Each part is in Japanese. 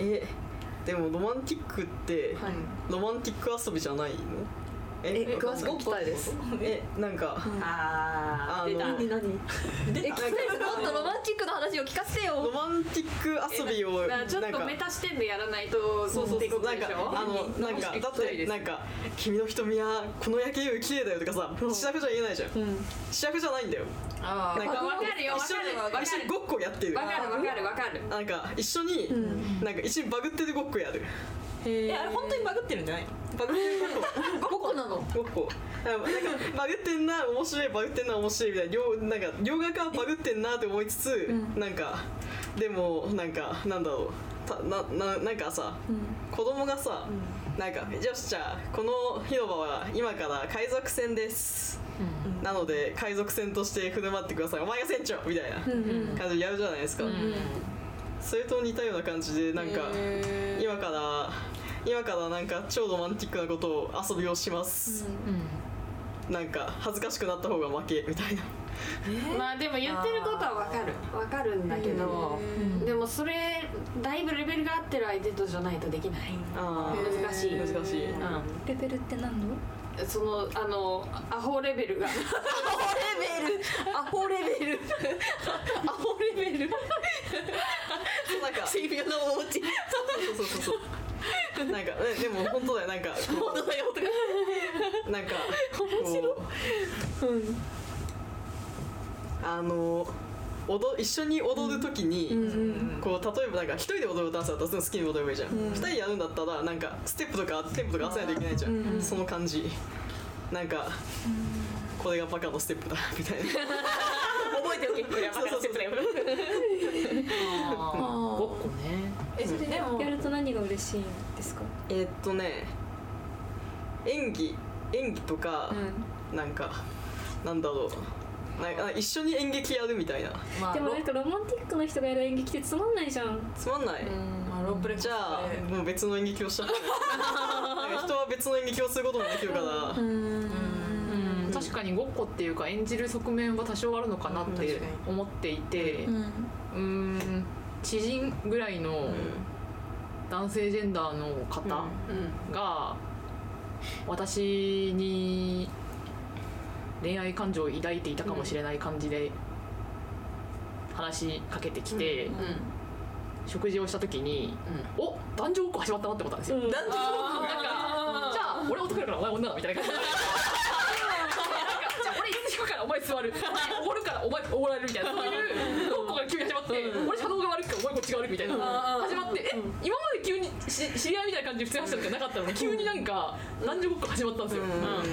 えでもロマンティックって、はい。ロマンティック遊びじゃないの？え詳しく聞きたいです。えなんか、あのあ出た。何何？え聞きたいです。もっとロマンチックな話を聞かせてロよマンティック遊びをだからちょっなんかとメタ視点でやらないとそうそうってそうなんかことでしょあのなんかだってなんか「君の瞳はこの夜景より綺麗だよ」とかさシラフじゃ言えないじゃん。シラフじゃないんだよあなんかわかるよわか一緒にるわかる。一緒にごっこやってる。わかるわかるわかる。なんか一緒になんか一緒にバグってるごっこやる。えあれ本当にバグってるんじゃない？バグってるごっこ。ごっこなの？ごっこ。なんかバグってんな面白いバグってんな面白い。みたいな両なんか両側からバグってんなって思いつつ、なんかでもなんかなんだろう。たなななんかさ、子供がさ、なんか「よしじゃあこの広場は今から海賊船です」なので海賊船として振る舞ってください。お前が船長みたいな感じでやるじゃないですか、それと似たような感じでなんか今から今からなんか超ロマンティックなことを遊びをします、なんか恥ずかしくなった方が負けみたいなまあでも言ってることはわかる。わかるんだけどでもそれだいぶレベルが合ってる相手とじゃないとできない。あ難しい。難しい、うレベルって何の？んそのあのアホレベルが。アホレベル。アホレベル。アホレベル。そうなんか微妙なおうち。そうそうそうそう。なんかねでも本当だよ。なんかこ本当だよ。とかうなんか面白いあの踊一緒に踊る時に、こう例えばなんか一人で踊るダンスだったら好きに踊ればいいじゃん、二人でやるんだったらなんかステップとかテンポとか合わせないといけないじゃん、その感じ。なんか、これがバカのステップだみたいな。覚えておけこれはそうそうそうごっこね。えそれでもやると何が嬉しいんですか？えーっとね演技演技とか、なんかなんだろうなんか一緒に演劇やるみたいな。まあロでもなんかロマンティックな人がやる演劇ってつまんないじゃん。つまんない、まあロープレじゃあもう別の演劇をした人は別の演劇をすることもできるから、うん。確かにごっこっていうか演じる側面は多少あるのかなって思っていてうーん。知人ぐらいの男性ジェンダーの方が私に恋愛感情を抱いていたかもしれない感じで話しかけてきて、食事をした時に、お男女ごっこ始まったなって思ったんですよ。男女なんかじゃあ俺男だからお前女だみたいな感じ。で。じゃあ俺椅子引くからお前座る。おごるからお前おごられるみたいなそういうごっこが急に始まって俺車道が悪いからお前こっちが悪いみたいな。始まってえ今までし知り合いみたいな感じで普通に話した時なかったのに急になんか男女ごっこ始まったんですよ、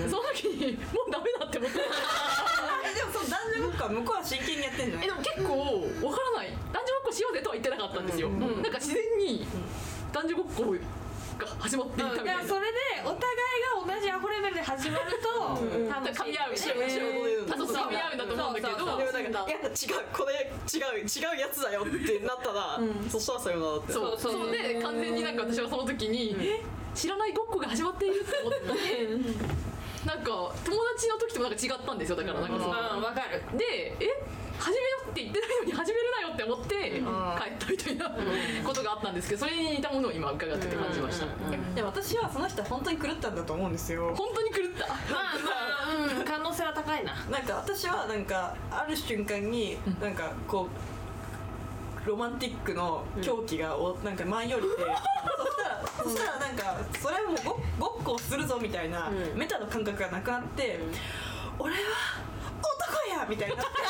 その時にもうダメだって思って えでもその男女ごっこは向こうは真剣にやってんの？えでも結構わからない。男女ごっこしようぜとは言ってなかったんですよ、なんか自然に男女ごっこが始まっていたみたいな、だからそれでお互いが同じアホレベルで始まると楽しい。噛み合うし、一緒に踊れるんだあそうそう。噛み合うんだと思う。んだけどそうそう。でもなんか「いや違うこれ違う違うやつだよ」ってなったら、そしたらさよならって。そう。そうそう。で完全になんか私はその時に、え知らないごっこが始まっているって思ってなんか友達の時ともなんか違ったんですよ。だからなんかその、うん。わかる。でえ？始めようって言ってないのに始めるなよって思って帰ったみたいなことがあったんですけどそれに似たものを今伺ってて感じました、でも私はその人は本当に狂ったんだと思うんですよ。本当に狂った。まあまあ、うん、可能性は高いな。なんか私はなんかある瞬間になんかこうロマンティックの狂気がおなんか舞い降りて、そしたらそしたらなんかそれはもうごごっこをするぞみたいな、メタの感覚がなくなって、俺は男やみたいになって。怖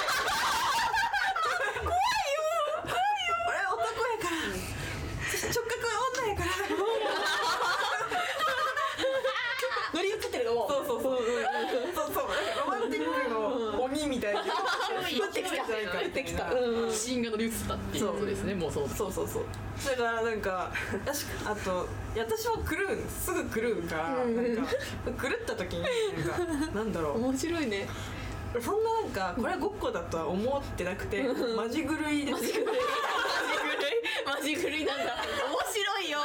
いよ。怖いよ。俺は男やから、直角は女やから。乗り移ってるのも。そうそうそう。そうそう。そうなんかロマンティックの鬼みたいな 降ってきた。降ってきたシーンが乗り移ったっていう。ことですねもうそうそうそう。そうだからなんか確かあと私も狂う。すぐ狂うからなんか狂った時になんかなんだろう。面白いねそんななんかこれはごっこだとは思ってなくてマジ狂いですマジ狂い。マジ狂いなんだ。面白いよ。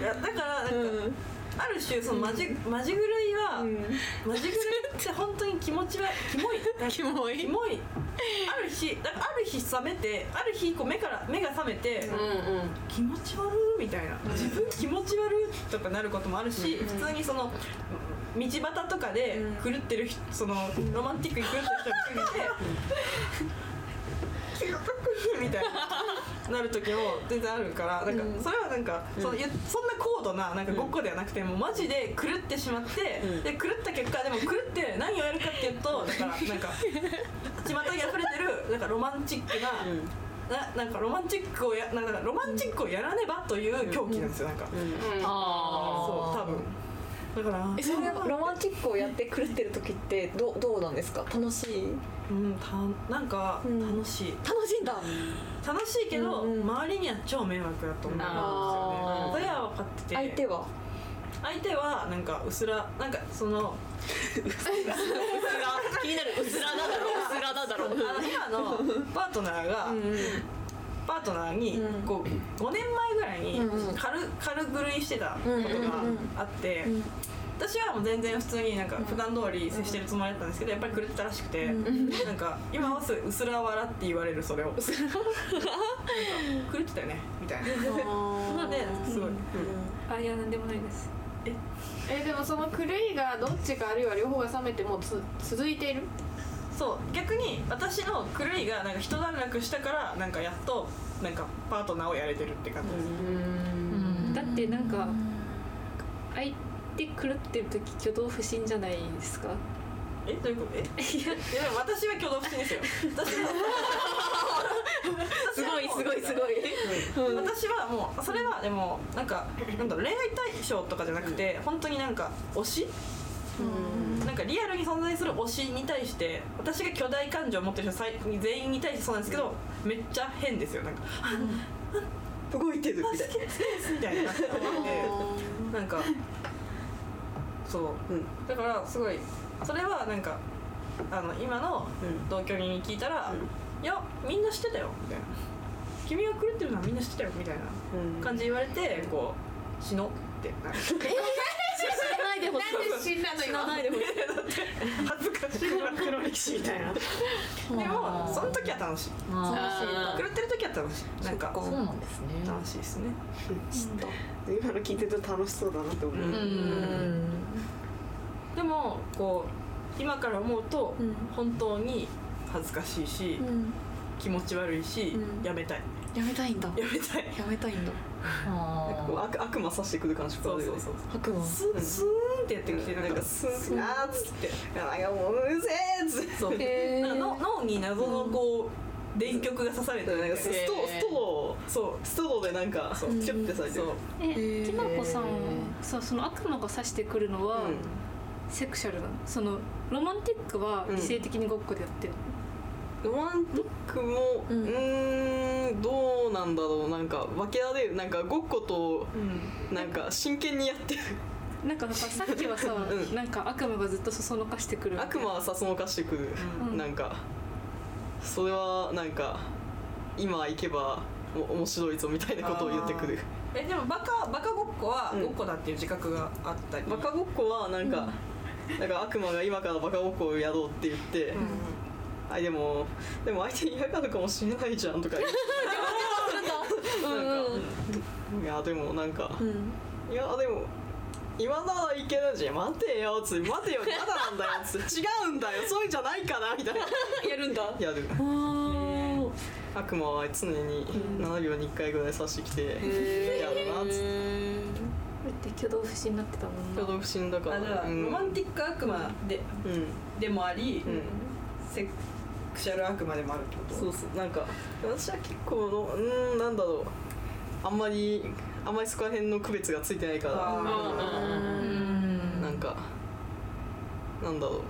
いやだからなんか、ある種そのマジマジ狂いは、マジ狂いって本当に気持ちはキモい。キモい。キモい。ある日だある日覚めてある日こう目から目が覚めて、気持ち悪いみたいな。自分気持ち悪いとかなることもあるし、普通にその道端とかで狂ってる人そのロマンティックに狂ってる人が見てみたいななる時も全然あるからなんかそれはなんか、そのそんな高度ななんかごっこではなくてもうマジで狂ってしまって、で狂った結果でも狂って何をやるかっていうとだからなんか巷に溢れてるなんかロマンチックな、ななんかロマンチックをやなんかロマンチックをやらねばという狂気なんですよなんか、あそう多分だからえそれはロマンチックをやって狂ってる時ってどどうなんですか？楽しい？うんたなんかん。楽しい、楽しいんだ。楽しいけど、うんうん周りには超迷惑だと思うんですよね。は分かってて相手は？相手はなんかうすらなんかその 気になるうすらだだろうすらだだろ今のパートナーが、パートナーにうん。こう5年前ぐらいにうんうん。軽軽狂いしてたことがあってうん。私はもう全然普通になんか普段通り接してるつもりだったんですけどやっぱり狂ってたらしくてなんか今はすうすら笑って言われるそれを。狂ってたよねみたいな。なんですごい。あいやなんでもないです。えでもその狂いがどっちかあるいは両方が冷めてもうつ続いている？そう逆に私の狂いがなんか一段落したからなんかやっとなんかパートナーをやれてるって感じです、だってなんか相手狂ってる時挙動不審じゃないですか？えどういうこと？え？いや。でも私は挙動不審ですよ。私 はすごいすごいすごい。私はもうそれはでもなんかなんだろう恋愛対象とかじゃなくて本当になんか推し？なんかリアルに存在する推しに対して私が巨大感情を持ってる人全員に対してそうなんですけどめっちゃ変ですよ。なんか動いてるみたい好きです。みたいになんかそう、うん。だからすごいそれはなんかあの今のうん。同居人に聞いたら「いやみんな知ってたよ」みたいな「君が狂ってるのはみんな知ってたよ」みたいなうん。感じで言われてこう死のうってなるでほしい。なんで死んだの知ら今ないでほしい。恥ずかしい。黒歴史みたいな。でもその時は楽しい。あ狂ってる時は楽しい。なんかそうなんですね。楽しいですね。今の聞いてると楽しそうだなって思う、でもこう今から思うとうん本当に恥ずかしいしうん。気持ち悪いしうんやめたい。やめたいんだ。やめたい。やめたいんだ。なんかこうあ悪悪魔刺してくる感じそうそうそう白馬。スースーンってやってきてなんかスーンあーっつって。いやなんかもううぜえっつって。なんかの脳に謎のこう電極が刺されてなんかストストロそーストローでなんかそう。キュッてされてる。うそう。えー。きなこさんそうその悪魔が指してくるのは、うん。セクシャルなの？そのロマンティックはうん。理性的にごっこでやってる、ロマンティックもううんーんどうなんだろう。なんか分けられる。なんかごっことうん。なんか真剣にやってるなんかささっきはさ、うん。なんか悪魔がずっとそそのかしてくる悪魔はさそのかしてくる、うん。なんかそれはなんか今行けばお面白いぞみたいなことを言ってくる。えでもバカバカごっこはうん。ごっこだっていう自覚があったりバカごっこはなんか、なんか悪魔が今からバカごっこをやろうって言って、うん。あでもでも相手嫌がるかもしれないじゃんとか言って。なんか、いやでもなんか、いやでも今ならいけるじゃん待てよつって待てよまだなんだよつって違うんだよそういうんじゃないかなみたいな。やるんだ。やる。悪魔は常に7秒に1回ぐらい刺してきて、やるなっつって。これって挙動不審になってたもんな。挙動不審だから。あじゃあ、うん。ロマンティック悪魔でうん。でもあり、うん。セクシャル悪魔でもあるってこと？そうそう。なんか私は結構のうーんなんだろう。あんまりあんまりそこら辺の区別がついてないから。なんかなんだろ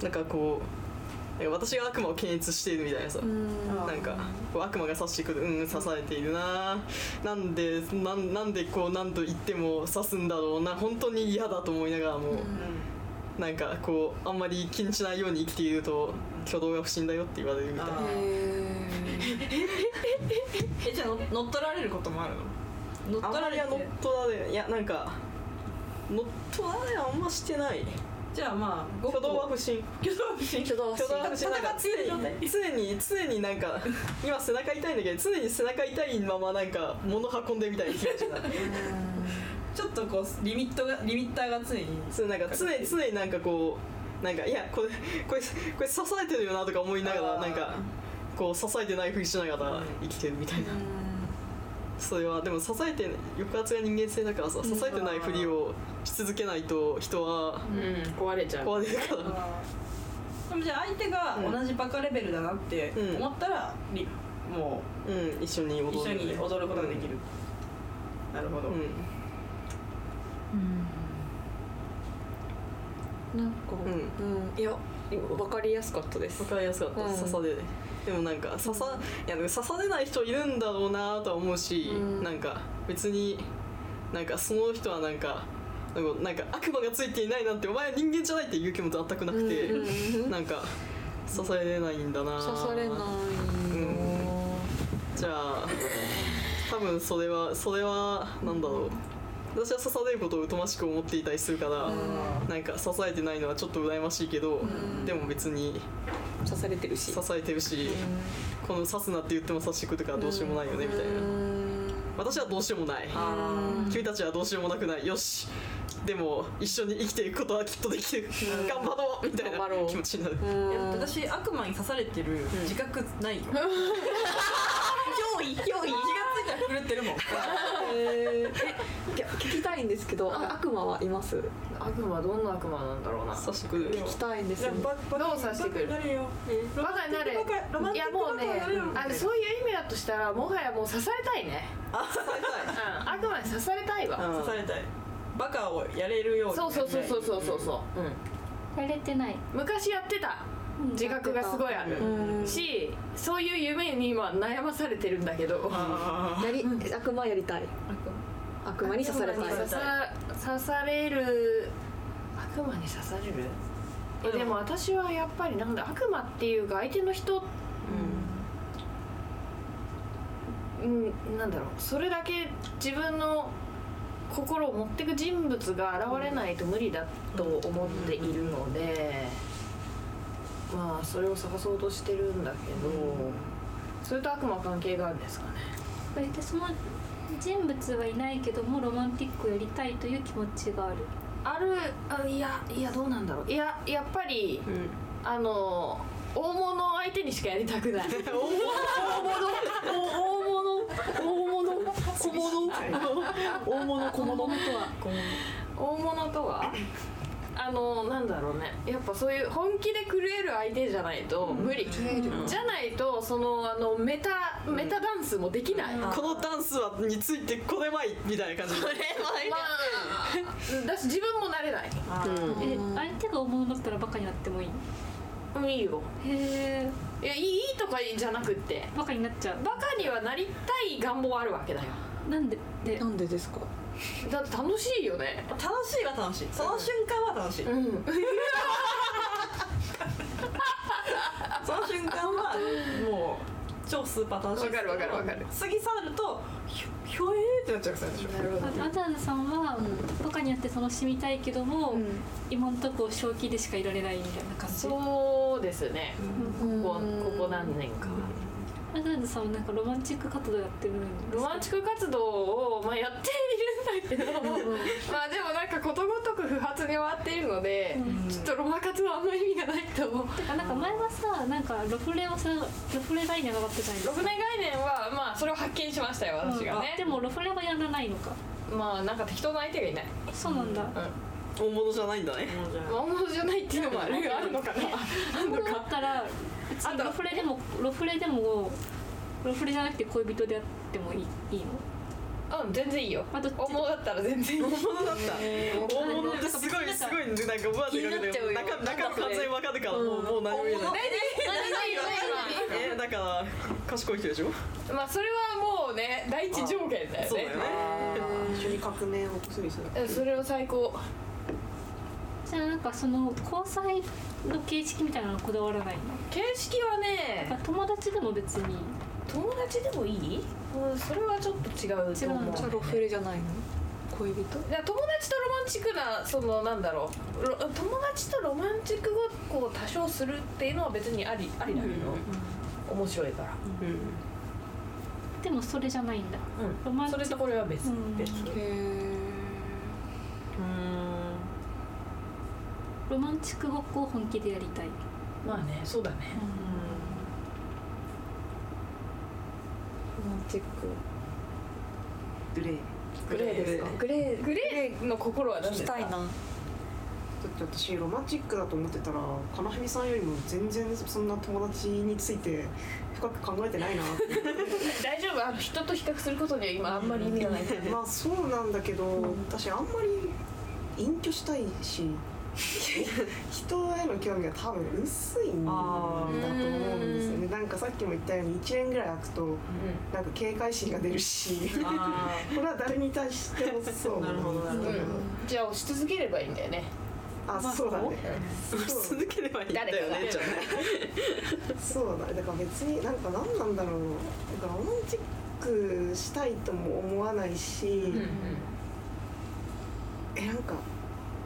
う。なんかこう私が悪魔を検閲しているみたいなさ、なんかこう悪魔が刺してくる。うん刺されているな。なんでなんなんでこう何と言っても刺すんだろうな。本当に嫌だと思いながらも、なんかこうあんまり気にしないように生きていると挙動が不審だよって言われるみたいなえじゃあの乗っ取られることもあるの？乗っ取られてあまりは乗っ取られいやなんか乗っ取られはあんましてない。じゃあまあ挙動は不審。挙動は不審。挙動は不審。戦っている常に常になんか今背中痛いんだけど常に背中痛いままなんか物運んでみたいな気持ちになる。ちょっとこうリミットがリミッターが常に。そうなんか常に常になんかこうなんかいやこれこれこれ支えてるよなとか思いながらなんかこう支えてないふりしながら生きてるみたいな、それはでも支えて抑圧が人間性だからさ支えてないふりをし続けないと人はうん。壊れちゃう。壊れるから、でもじゃあ相手が同じバカレベルだなってうん。思ったら、りもうん、一緒に踊る。う一緒に踊ることができる、なるほど、うん。なんかうん。うん。いや分かりやすかったです。わかりやすかった、うん。刺されでもなんか刺さいや刺されない人いるんだろうなとは思うし、うん。なんか別になんかその人はなんかなんか悪魔がついていないなんてお前は人間じゃないっていう気も全くなくて、うんうんなんか刺されないんだな。刺されないの。じゃあ多分それはそれはなんだろう私は刺されることを疎ましく思っていたりするから、なんか支えてないのはちょっと羨ましいけど、でも別に刺されてるし。支えてるし、この刺すなって言っても刺してくるからどうしようもないよねみたいな、私はどうしようもない。君たちはどうしようもなくない。よし。でも一緒に生きていくことはきっとできる。頑張ろう。みたいな気持ちになる。私悪魔に刺されてる自覚ないよ、憑依 憑依。気がついたら 狂ってるもん。え聞きたいんですけどあ。悪魔はいます？悪魔どんな悪魔なんだろうな。刺してくる聞きたいんですよ。どうさしてくる？バカになれ。いやもうねあのそういう意味だとしたらもはやもう刺されたいね。あ刺されたい。うん。悪魔に刺されたいわ。うん。刺されたい。バカをやれるように。そうそうそうそうそうそう。そう、うん、やれてない。昔やってた自覚がすごいある。うん。しそういう夢に今悩まされてるんだけど。あやり悪魔やりたい。悪魔。に刺されたい。刺さ刺される。悪魔に刺される？えでも私はやっぱりなんだ悪魔っていうか相手の人うんなんだろう。それだけ自分の心を持ってく人物が現れないと無理だと思っているのでまあそれを探そうとしてるんだけどそれと悪魔は関係があるんですかね？それでその人物はいないけどもロマンティックをやりたいという気持ちがある。あるあいやいやどうなんだろう。いややっぱり、あの大物相手にしかやりたくない。大物？大物？大物？小物？大物？小物？とは？大物とは？あのなんだろうね。やっぱそういう本気で狂える相手じゃないと無理、じゃないとそのあのメタメタダンスもできない、まこのダンスはについてこれまいみたいな感じ。であ。だし自分もなれない。え相手が大物だったらバカになってもいい？うんいいよ。へえいやいいいいとかじゃなくって。バカになっちゃう。バカにはなりたい願望はあるわけだよ。なんで？で。なんでですか？だって楽しいよね。楽しいは楽しい。その瞬間は楽しい、うん。その瞬間はもう超スーパー楽しいわかるわかるわかる。過ぎ去るとひょひょえーってなっちゃうからでしょなるほど。あアザーズさんはバカになって楽しみたいけども、今んとこ正気でしかいられないみたいな感じ。そうですね。うん。ここここ何年かさんはなんかロマンチック活動やってるんですロマンチック活動を、まあ、やっているんだけど。まあでもなんかことごとく不発に終わっているので、ちょっとロマ活はあんま意味がないと思う。あなんか前はさなんかロフレをさロフレ概念が上がってたんです6年概念はまあそれを発見しましたよ私がね、でもロフレはやらないのか。まあなんか適当な相手がいない。そうなんだ、大物じゃないんだね。魔物じゃないっていうのもある。あるのかな？あるのだかったら別にロフレでもロフレでもロフレじゃなくて恋人であってもいいいいの？うん全然いいよ。あどっち大物だったら全然いい。大物だった。大物ってすごいすごいなんかうわってかけて中中完全に分かるからもうもう何も言えない。えだから賢い人でしょまあそれはもうね第一条件だよねそうだよね一緒に革命を起こすりするうんそれを最高じゃあなんかその交際の形式みたいなのこだわらないの？形式はね友達でも別に。友達でもいい？うんそれはちょっと違うと思う。違うロフレじゃないの？恋人？いや友達とロマンチックなそのなんだろう。ロ友達とロマンチックごっこを多少するっていうのは別にありありだけど、面白いから、でもそれじゃないんだ。ロマンチック。それとこれは別、うん。別。へえロマンチックごっこを本気でやりたい。まあねそうだね。ロマンチック。グレー。グレーですか？グレー。グレー。の心は何聞ですか？きたいな。だって私ロマンチックだと思ってたら金文さんよりも全然そんな友達について深く考えてないな。っ て大丈夫？あの人と比較することには今あんまり意味がない。まあそうなんだけど、私あんまり隠居したいし人への興味が多分薄いんだと思うんですよね。なんかさっきも言ったように1年ぐらい空くとなんか警戒心が出るしあ これは誰に対してもそう。なるほどなるほど。うん。じゃあ押し続ければいいんだよね。あそうだね。そう続ければいいんだよねじゃそうだね。だから別になんか何なんだろう。なんかロマンチックしたいとも思わないし、えなんか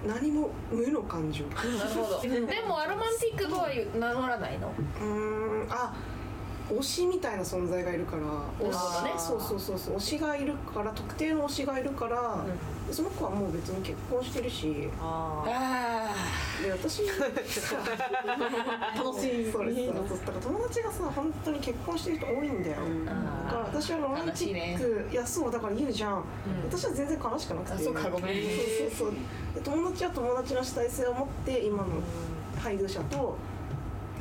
何も無の感情。なるほど。でもアロマンティックとは名乗らないの？うーんあ推しみたいな存在がいるから。なるほどねそうそうそうそう。推しがいるから特定の推しがいるから、その子はもう別に結婚してるし。ああで私 楽しい。それさそうだから友達がさ本当に結婚してる人多いんだよ、だから私はロマンチック、いやそうだから言うじゃん、私は全然悲しくなくて。あそうかごめん。そうそうそう。で友達は友達の主体性を持って今の配偶者と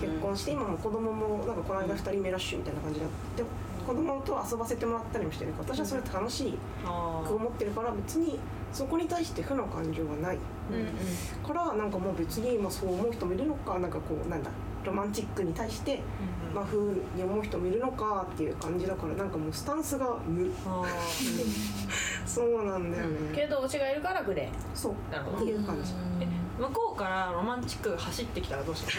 結婚して、今も子供もなんかこの間2人目ラッシュみたいな感じになって子供と遊ばせてもらったりもしてるから私はそれ楽しく思ってるから別にそこに対して負の感情はないからなんかもう別にまあそう思う人もいるのかなんかこうなんだロマンチックに対して、まあ、風に思う人もいるのかっていう感じだからなんかもうスタンスが無。あ そうなんだよね、けど推しがいるからグレー。そうなるほど。っていう感じ、向こうからロマンチックが走ってきたらどうします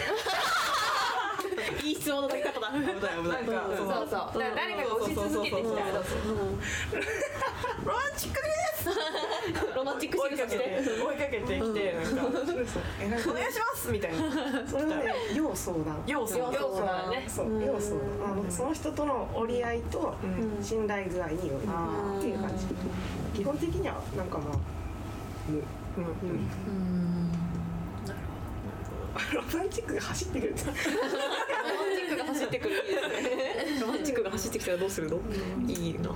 いい質問の取り方だ。危ない危ない。なんかそうそうだから誰かが押し続けてきたらどうするロマンチックですロマンチック追いかけて追いかけてきてなんかえなんかお願いします？みたいな。それはね要相談要素要素だね。そう要相談あのその人との折り合いと信頼具合による。っていう感じ。基本的にはなんかまあ無ロマンチックが走ってくる。ってロマンチックが走ってくる。いいですねロマンチックが走ってきたらどうするの？いいな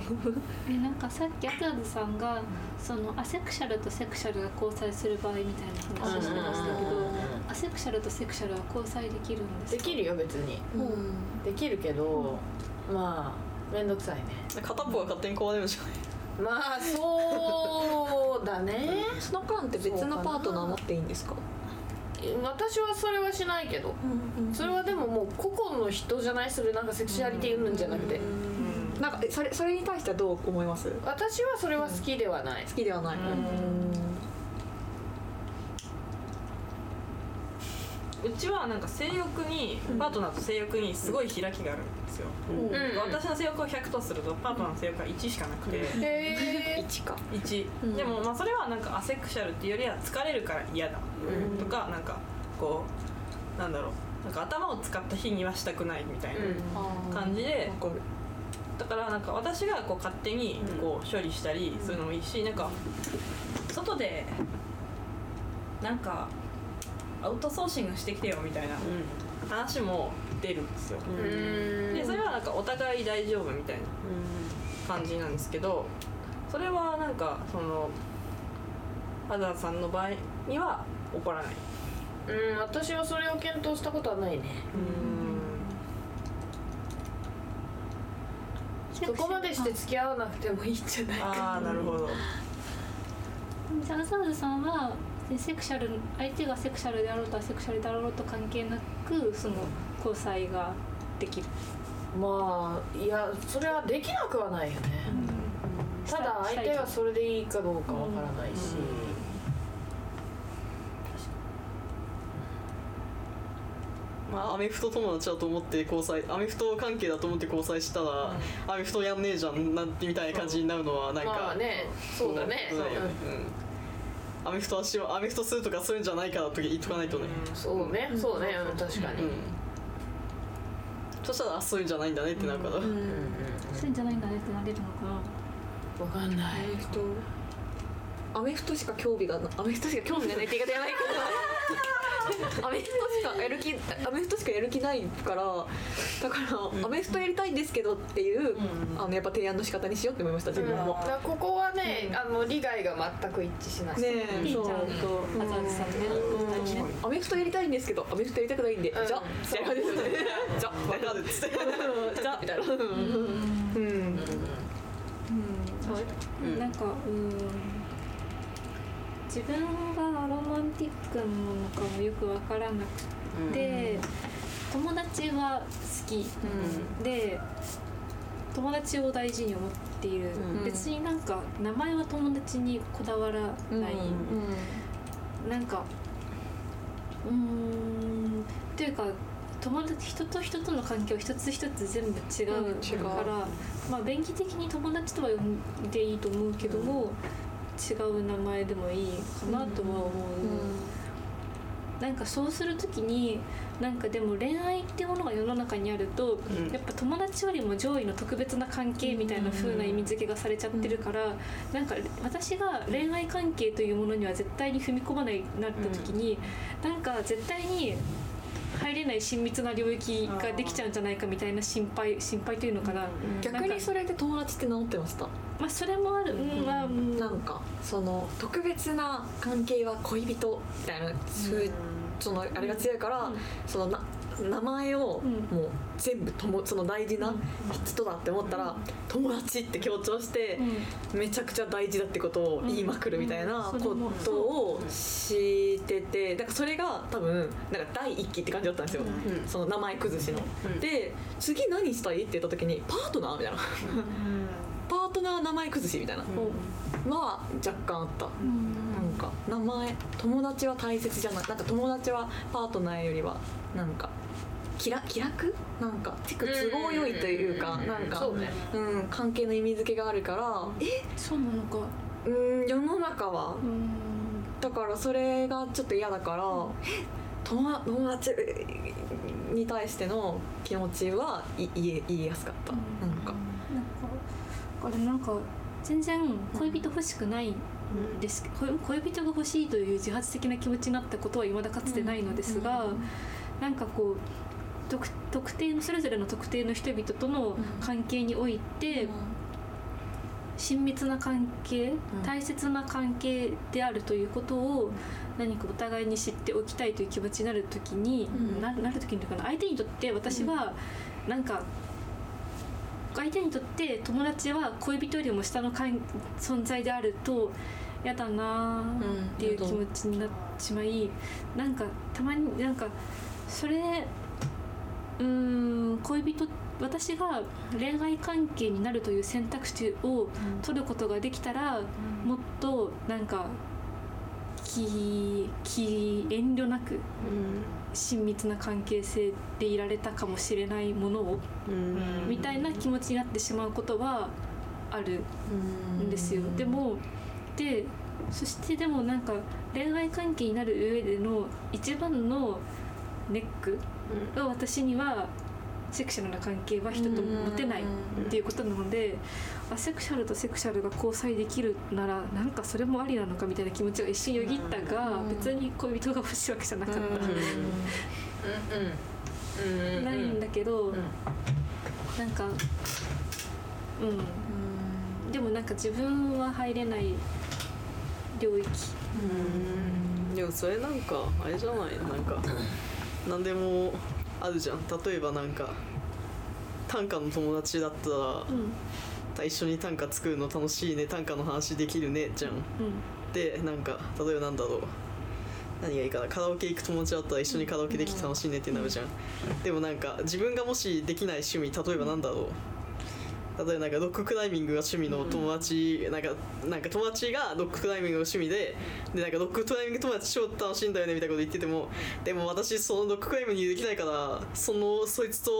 えなんかさっきアターズさんがそのアセクシャルとセクシャルが交際する場合みたいな話をしてましたけどアセクシャルとセクシャルは交際できるんですか？できるよ別に。できるけどまあ面倒くさいね。片っぽが勝手に壊れるしかない。まあそうだね。その間って別のパートナー持っていいんですか？私はそれはしないけどそれはでももう個々の人じゃない？それなんかセクシュアリティうんじゃなくて。なんかえそれそれに対してはどう思います？好私はそれは好きではない。きではないうちはなんか性欲にパートナーと性欲にすごい開きがあるんですよ、うん。私の性欲を100とするとパートナーの性欲は1しかなくて、へえ1か。1、でもまあそれはなんかアセクシャルっていうよりは疲れるから嫌だとかなんかこうなんだろう。なんか頭を使った日にはしたくないみたいな感じでだからなんか私がこう勝手にこう処理したりするのもいいしなんか外でなんかアウトソーシングしてきてよみたいな話も出るんですよ。でそれはなんかお互い大丈夫みたいな感じなんですけどそれはなんかそのアザーさんの場合には起こらない。うん私はそれを検討したことはないね。そこまでして付き合わなくてもいいんじゃないかああなるほど。じゃあアザーズさんはセクシャル相手がセクシャルであろうとアセクシャルであろうと関係なくその交際ができる。まあいやそれはできなくはないよね。ただ相手はそれでいいかどうかわからないし。まあ、アメフト友達だと思って交際アメフト関係だと思って交際したら、アメフトやんねえじゃんなんてみたいな感じになるのはなんか、まあねそうだね。そうだよね。うんアメフトはしようアメフトするとかそういうんじゃないからと言っとかないとね。そうねそうね。うん。確かに。うん。そしたらあそういうんじゃないんだねってなるから、そういうんじゃないんだねってなれるのか。なわかんない。アメフト。アメフト。しか興味がなアメフトしか興味がないって言い方やないけどアメフトしかやる気アメフトしかやる気ないからだから、アメフトやりたいんですけどっていう、あのやっぱ提案の仕方にしようって思いました自分も。だからここはね、あの利害が全く一致しない。ねえピーちゃんそうとアザーズさんね二人ねアメフトやりたいんですけどアメフトやりたくないんで、うん。じゃあみたいな感じですよねじゃあわかるっつってじゃあみたいなうんうんうんなんかうん自分がロマンティックなのかもよくわからなくて、友達は好き、で友達を大事に思っている、うん。別になんか名前は友達にこだわらない、なんかうーんというか友達人と人との関係は一つ一つ全部違ううん違うから、まあ便宜的に友達とは呼んでいいと思うけども、違う名前でもいいかなとは思う、なんかそうする時になんかでも恋愛っていうものが世の中にあると、うん。やっぱ友達よりも上位の特別な関係みたいな風な意味付けがされちゃってるから、なんか私が恋愛関係というものには絶対に踏み込まないなった時に、なんか絶対に入れない親密な領域ができちゃうんじゃないかみたいな心配心配というのかな、逆にそれで友達って名乗ってました？まあそれもある、うん。まあうんなんかその特別な関係は恋人みたいなそういうそのあれが強いから、そのな名前をうん。もう全部ともその大事な人だって思ったら、友達って強調して、めちゃくちゃ大事だってことを言いまくるみたいなうん。ことをしててだからそれが多分なんか第一期って感じだったんですよ、うん。その名前崩しの。うん。で次何したいって言った時にパートナーみたいなパートナー名前崩しみたいなのは若干あった。なんか名前友達は大切じゃない。なんか友達はパートナーよりはなんか気楽気楽？なんか結構都合良いというかなんかそうね。うん関係の意味付けがあるから。え？そうなのか。うん世の中は。うん。だからそれがちょっと嫌だからえ友達友達に対しての気持ちはい言え言いやすかった。なん。かなんかあれなんか全然恋人欲しくないんです。けど、恋恋人が欲しいという自発的な気持ちになったことは未だかつてないのですが、なんかこう特特定のそれぞれの特定の人々との関係において、親密な関係、大切な関係であるということを何かお互いに知っておきたいという気持ちになる時に、うん。ななる時にというかな相手にとって私はなんか相手にとって友達は恋人よりも下の関存在であると嫌だなーっていう気持ちになってしまい、なんかたまになんかそれうーん恋人私が恋愛関係になるという選択肢を取ることができたら、もっとなんか気気遠慮なく親密な関係性でいられたかもしれないものを、みたいな気持ちになってしまうことはあるんですよ。でもでそしてでもなんか恋愛関係になる上での一番のネックが私にはセクシャルな関係は人と持てないっていうことなのでアセクシャルとセクシャルが交際できるならなんかそれもありなのかみたいな気持ちが一瞬よぎったが別に恋人が欲しいわけじゃなかった。ないんだけど、なんかうん、でもなんか自分は入れない領域。でもそれなんかあれじゃない？なんか何でもあるじゃん。例えばなんか短歌の友達だったらうん一緒に短歌作るの楽しいね短歌の話できるねじゃん。うん。でなんか例えばなんだろう。何がいいかな。カラオケ行く友達だったら一緒にカラオケできて楽しいねってなるじゃん、でもなんか自分がもしできない趣味例えばなんだろう例えばなんかロッククライミングが趣味の友達、なんかなんか友達がロッククライミングが趣味ででなんかロッククライミング友達超楽しいんだよねみたいなこと言っててもでも私そのロッククライミングできないからそのそいつと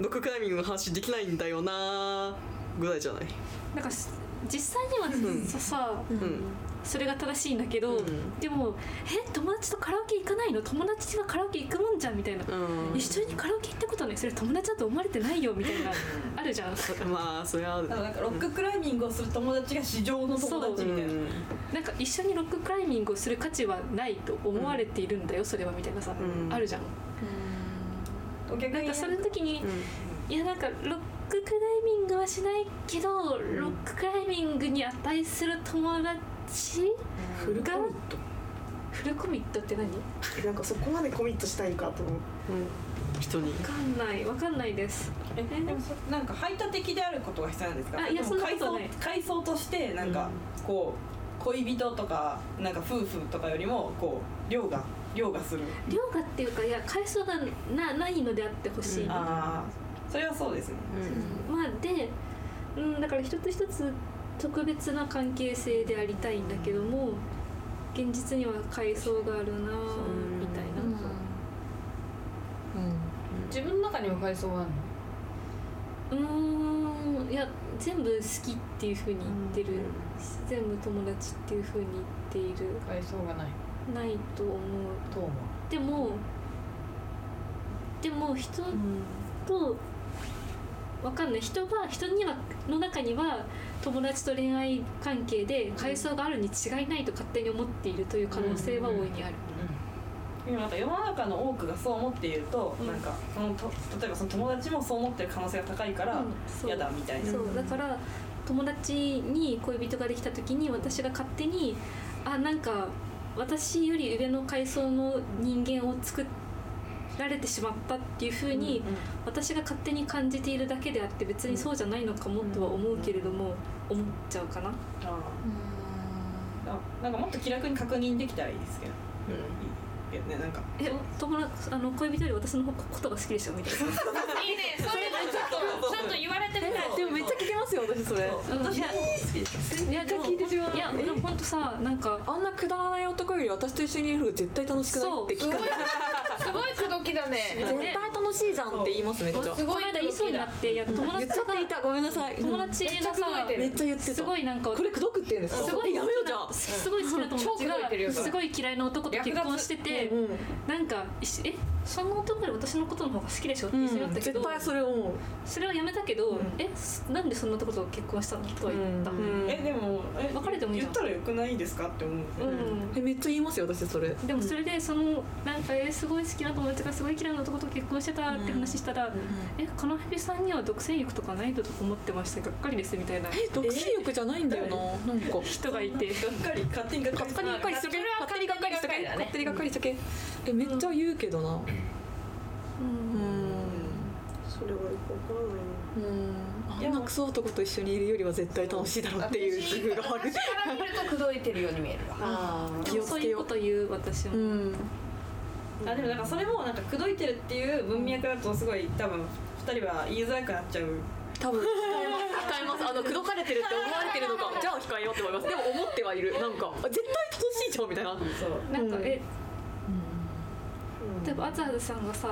ロッククライミングの話できないんだよなぐらいじゃない？なんかす実際にはうん。ささうんそれが正しいんだけど、うん。でも「え友達とカラオケ行かないの？友達がカラオケ行くもんじゃん」みたいな、うん。一緒にカラオケ行ったことないそれ友達だと思われてないよみたいなあるじゃん。まあそれはある。だからなんかロッククライミングをする友達が市場の友達みたいな、なんか一緒にロッククライミングをする価値はないと思われているんだよ、それはみたいなさ、うん。あるじゃん。逆になんかその時に、いやなんかロッククライミングはしないけど、ロッククライミングに値する友達フルコミット？フルコミットって何？わなんかそこまでコミットしたいかと思う。うん。人に？かんない。わかんないです。え？でもそなんか排他的であることが必要なんですか？あいやでもそんなことはない。階層階層としてなんかこう恋人とかなんか夫婦とかよりもこう量が量がする。量がっていうかいや回数がなないのであってほしい、ああそれはそうですね。まあで、うん、だから一つ一つ特別な関係性でありたいんだけども現実には階層があるなみたいな、自分の中にも階層があるの？うーんいや全部好きっていうふうに言ってる、全部友達っていうふうに言っている。階層がない。ないと思う。と思う。でもでも人とわかんない。人が人にはの中には友達と恋愛関係で階層があるに違いないと勝手に思っているという可能性は大いにある、でもなんか世の中の多くがそう思っていると、うん。なんかそのと例えばその友達もそう思ってる可能性が高いから嫌だみたいな、そう。だから友達に恋人ができた時に私が勝手にあなんか私より上の階層の人間を作られてしまったっていうふうに、私が勝手に感じているだけであって別にそうじゃないのかもとは思うけれども、思っちゃうかな。ああなんかもっと気楽に確認できたらいいですけど、いいけどねなんか。え友達あの恋人より私のことが好きでしょみたいな。いいねそれちょっとちょっと言われてみたい。でもめっちゃ聞けますよ私それ。う。ん。いやいやでも聞いてしまう。いやでも本当さなんかあんなくだらない男より私と一緒にいる方が絶対楽しくないって聞かれてすごい口説きだね。絶対楽しいじゃんって言いますめっちゃすごい間言いそうになっていや友達言っていたごめんなさい。友達がさめっちゃ言って。たすごいなんかこれ口説くって言うんですか？すごいやめようじゃあ。すごい好きな友達がすごい嫌いな男と結婚しててうん。なんかいしえその男より私のことの方が好きでしょってうん言いそうになったけど、絶対それ思う。それはやめたけど、えすなんでそんな男と結婚したの？とは言った、うん。えでもえ別れてもいいじゃん。言ったらよくないですかって思う、うん。えめっちゃ言いますよ私それ。でもそれでそのなんかえすごい好きな友達がすごい嫌いな男と結婚してたって話したら、えカナヘビさんには独占欲とかないと思ってました？がっかりですみたいな。え独身欲じゃないんだよななんか。人がいて。がっかり勝手にがっかり勝手にがっかりしとけ勝手にがっかりしとけ勝手にがっかりだね勝手にがっかりしとけ。えめっちゃ言うけどな。うん。うん。それはよくわからないうん。あんなクソ男と一緒にいるよりは絶対楽しいだろうっていう自負がある。私から見ると口説いてるように見えるわ。あー気をそうつけよう。いうこと言う私も、うん。あでもなんかそれもなんか口説いてるっていう文脈だとすごい多分二人は言いづらくなっちゃう。多分控えますあの口説かれてるって思われてるのかじゃあ控えようって思います。でも思ってはいる。なんかあ絶対楽しいじゃんみたいな。そう。なんか、うん。え例えばアザーズさんがさ、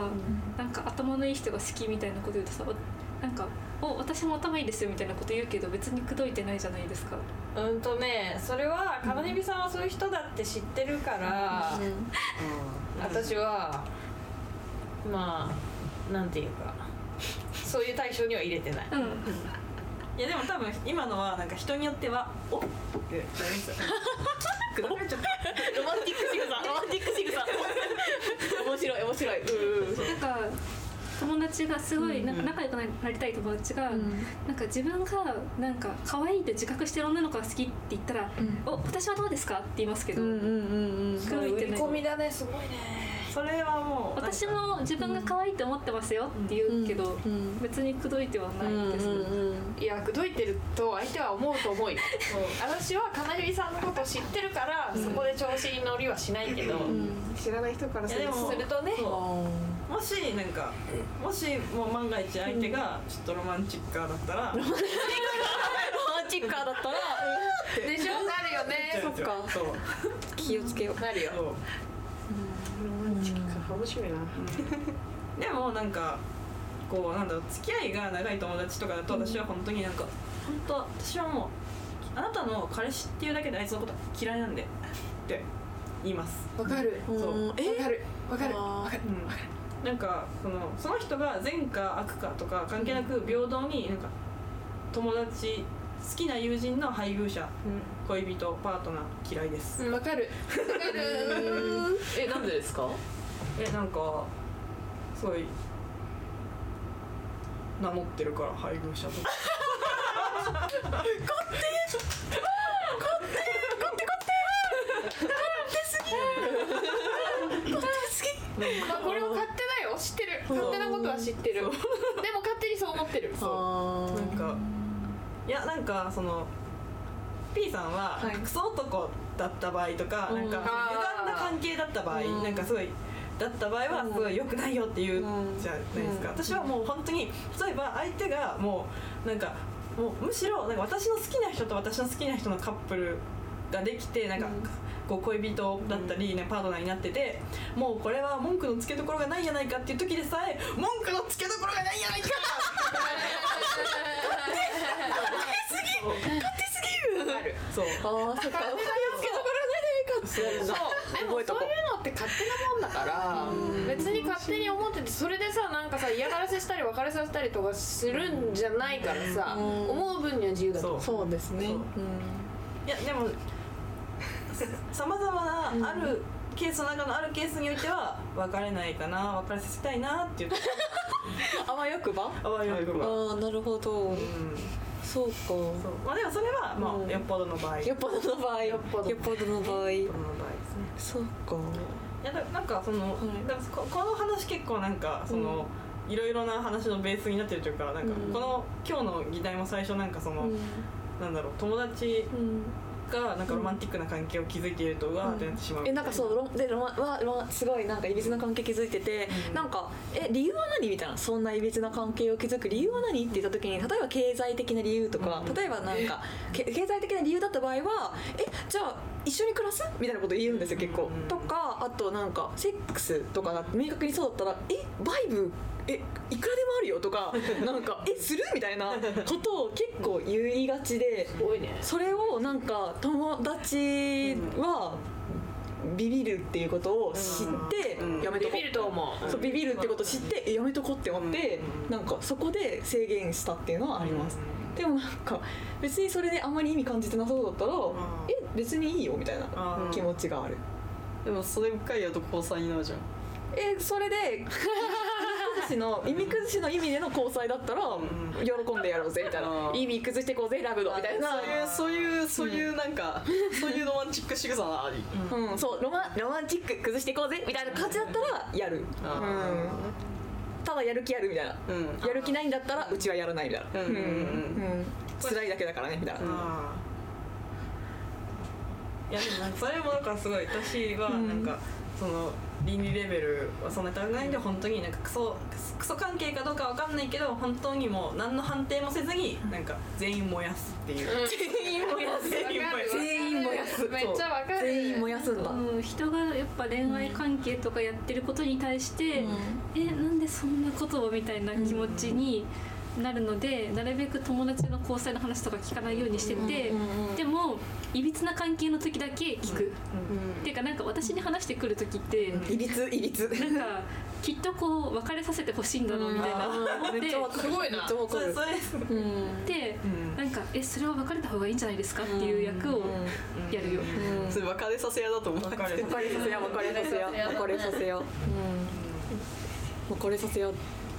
なんか頭のいい人が好きみたいなこと言うとさなんか「お私も頭いいですよ」みたいなこと言うけど別に口説いてないじゃないですか。うんとねそれはカナヘビさんはそういう人だって知ってるから、私はまあなんていうかそういう対象には入れてない。うん。いやでも多分今のはなんか人によっては「おっ!」ってなりますよ口説かれちゃったロマンティック仕草ロマンティック仕草面白い面白い。なんか友達がすごいなんかうん。仲良くなりたい友達が、うん。なんか自分がなんか可愛いって自覚してる女の子が好きって言ったら「うん。お私はどうですか?」って言いますけど、うんうんうんうん。口説いてない込みだねすごいねそれはもう私も自分が可愛いって思ってますよって言うけど、うん別に口説いてはないです、うんうんいや口説いてると相手は思うと思うよ。私はカナヘビさんのことを知ってるから、そこで調子に乗りはしないけど、うん。知らない人からするといやでもするとね。もしなんかもしもう万が一相手がちょっとロマンチックだったら、ロマンチックーだったら。でしょ？なるよね。そっか。そう。気をつけよう。なるよロマンチックか面白いなでもなんかこうなんだろう付き合いが長い友達とかだと私は本当になんか本当私はもうあなたの彼氏っていうだけであいつのこと嫌いなんでって言います、わかる。う。ん。わかる。わかる。わかる。うん、なんかそのその人が善か悪かとか関係なく平等になんか友達好きな友人の配偶者恋人パートナー嫌いです、うんわかる。わかるえなんでですか？えなんかすごい名乗ってるから配偶者と。かまあこれを勝手だよ知ってる勝手なことは知ってるでも勝手にそう思ってるあーなんかいやなんかその P さんははい。クソ男だった場合とか、うん。なんか歪んだ関係だった場合、うん。なんかすごいだった場合はすごい良くないよって言ううんじゃないですか、うん。私はもう本当に例えば相手がもうなんかもうむしろなんか私の好きな人と私の好きな人のカップルができてなんか、うん。こう恋人だったり、ねパートナーになっててもうこれは文句のつけどころがないじゃないかっていう時でさえ文句のつけどころがないじゃないか そう。あーそっか勝手なつけどころがないかってそう。でもそういうのって勝手なもんだからうん。別に勝手に思っててそれでさなんかさ嫌がらせしたり別れさせたりとかするんじゃないからさうん。思う分には自由だと。そう。そうですね。いやでも さまざまなあるケースの中のあるケースにおいては別れないかな別れさせたいなっていう あわよくば？あわよくば、ああなるほど。うん、そうか。そう。まあでもそれはまあ、うん。よっぽどの場合。よっぽどの場合。よっぽど。よっぽどの場合。よっぽどの場合ですね。そうか。いやだなんかその、い。だからここの話結構なんかその、いろいろな話のベースになってるというかなんかうん。この今日の議題も最初なんかその、うん。なんだろう友達うんがなんかロマンティックな関係を築いているとうわーってなってしまう。えなんかそうロでロマはロマすごいなんかいびつな関係築いてて、うん。なんかえ理由は何みたいな？そんないびつな関係を築く理由は何って言った時に例えば経済的な理由とか、うん。例えばなんかけ経済的な理由だった場合はえじゃあ一緒に暮らす？みたいなこと言うんですよ結構、うん。とかあとなんかセックスとかだ明確にそうだったらえバイブえいくらでもあるよとか なんかえする？みたいなことを結構言いがちでそれをなんか友達はビビるっていうことを知ってうん。やめとこビビると思う。そうビビるってことを知ってえやめとこうって思ってうん。なんかそこで制限したっていうのはあります。でもなんか別にそれであんまり意味感じてなそうだったらえ別にいいよみたいなうん。気持ちがある。でもそれうっかりやると交際になるじゃん。えそれで崩しの意味崩しの意味での交際だったら喜んでやろうぜみたいな。うん。意味崩してこうぜラブドみたいな。そういうそういうそういうなんかそういうロマンチック仕草はあり。うん、そうロマロマンチック崩していこうぜみたいな感じだったらやる、うん、ただやる気あるみたいな。うん。やる気ないんだったらうちはやらないみたいな。うん。うん。うん。うん。辛いだけだからねみたいな、いやでもそれもなんかすごい私はなんか、その倫理レベルはそんなに高くないんで本当になんかクソクソ関係かどうかわかんないけど本当にもう何の判定もせずになんか全員燃やすっていう、全員燃やす。全員燃やす。全員燃やす。めっちゃわかる。全員燃やすんだ、うん、人がやっぱ恋愛関係とかやってることに対して、えなんでそんなことをみたいな気持ちになるので、なるべく友達の交際の話とか聞かないようにしてて、うんうんでもいびつな関係の時だけ聞く、っていうかなんか私に話してくる時って、いびついびつ。なんかきっとこう別れさせてほしいんだろうみたいな。思ってめっちゃわかる。すごいなめっちゃわかる。それそれう。ん。でうん。なんかえそれは別れた方がいいんじゃないですかっていう役をやるよ、それ別れさせ屋だと思う。別れさせや別れさせや別れさせやうん。別れさせや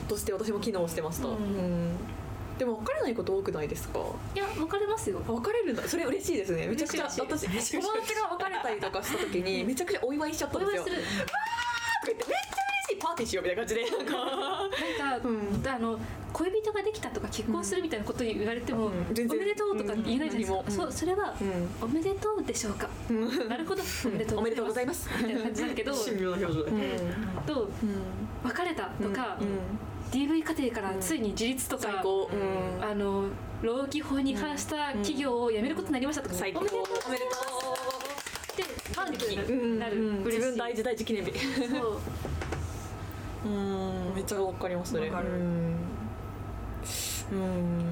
として私も機能してました、うん。でも別れないこと多くないですか？いや別れますよ。別れるんだ。それ嬉しいですね。めちゃくちゃ私友達が別れたりとかした時にめちゃくちゃお祝いしちゃったんですよ。お祝いす。るとか言ってめっちゃ嬉しいパーティーしようみたいな感じで。なんかなんか、うんあの恋人ができたとか結婚するみたいなこと言われても、うん。おめでとうとか言えないじゃないですか、うん。そうそれは、うん。おめでとうでしょうか、なるほど。おめでとうございます。みたいな感じだけど神妙な表情で、とうん。別れたとか、うん DV 家庭からついに自立とか、う。ん。あの労基法に反した企業を辞めることになりましたとか、最高。おめでとう。おめでとってファンにうなる、うん自分大事大事記念日。そう。うん。めっちゃわかりますねわかるうんうん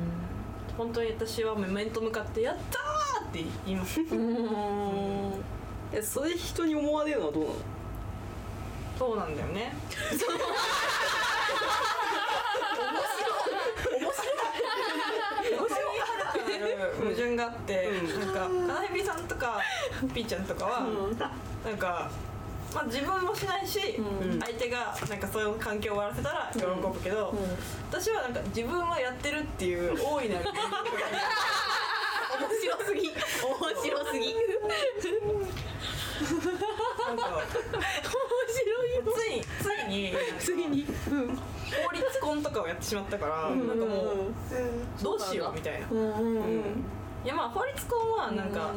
本当に私は面と向かって「やったー!」って言いますうんえそれ。人に思われる。のはどうなのそうなんだよね。面白い。矛盾があって、なんかかなへびさんとかピーちゃんとかは、なんか、まあ、自分もしない。し、うん相手がなんかそうい。う環境を終わらせたら喜ぶけど、私はなんか自分はやってるってい。う大い。なる白すぎ。面白すぎ。なんか面白いよ。ついついに。次に。法律婚とかをやってしまったから、なんかもうどうしようみたいな。うんうんうん。いやまあ法律婚はなんか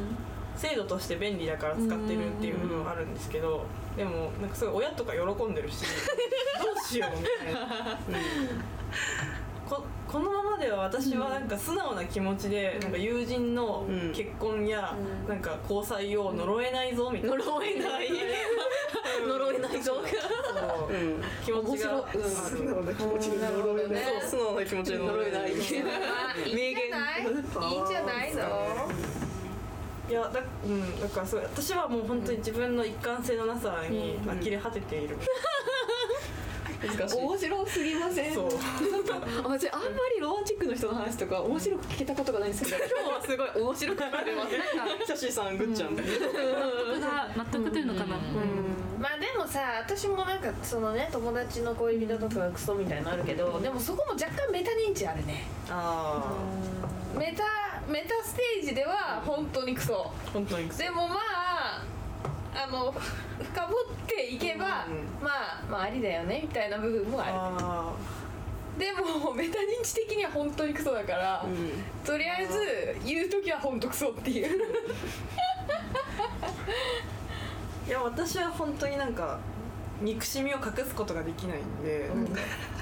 制度として便利だから使ってるっていう部分はあるんですけどでもなんかすごい親とか喜んでるし どうしようみたいな、ここのままでは私はなんか素直な気持ちでなんか友人のうん。結婚やなんか交際を呪えないぞみたいな、呪えない。呪えないぞ。気持ちが。素直な気持ちでなるほどねそう素直な気持ちで呪えない。まあ いいんじゃないいいんじゃないの？いやだ,、うん、だからそう私はもう本当に自分の一貫性のなさに呆れ果てている、難しい。面白すぎません？そう。私あんまりロマンチックの人の話とか面白く聞けたことがないんですけど 今日はすごい面白く聞けます。キャシーさんグッちゃん納得というのかな、まあでもさ私もなんかそのね友達の恋人とかがクソみたいなのあるけどでもそこも若干メタ認知あるね。あメタメタステージでは本当にクソ。あ本当にでもまああの深掘っていけば、うんまあまあありだよねみたいな部分もああるでもメタ認知的には本当にクソだから、とりあえず言う時は本当クソっていう。ー いや私は本当になんか憎しみを隠すことができないんで、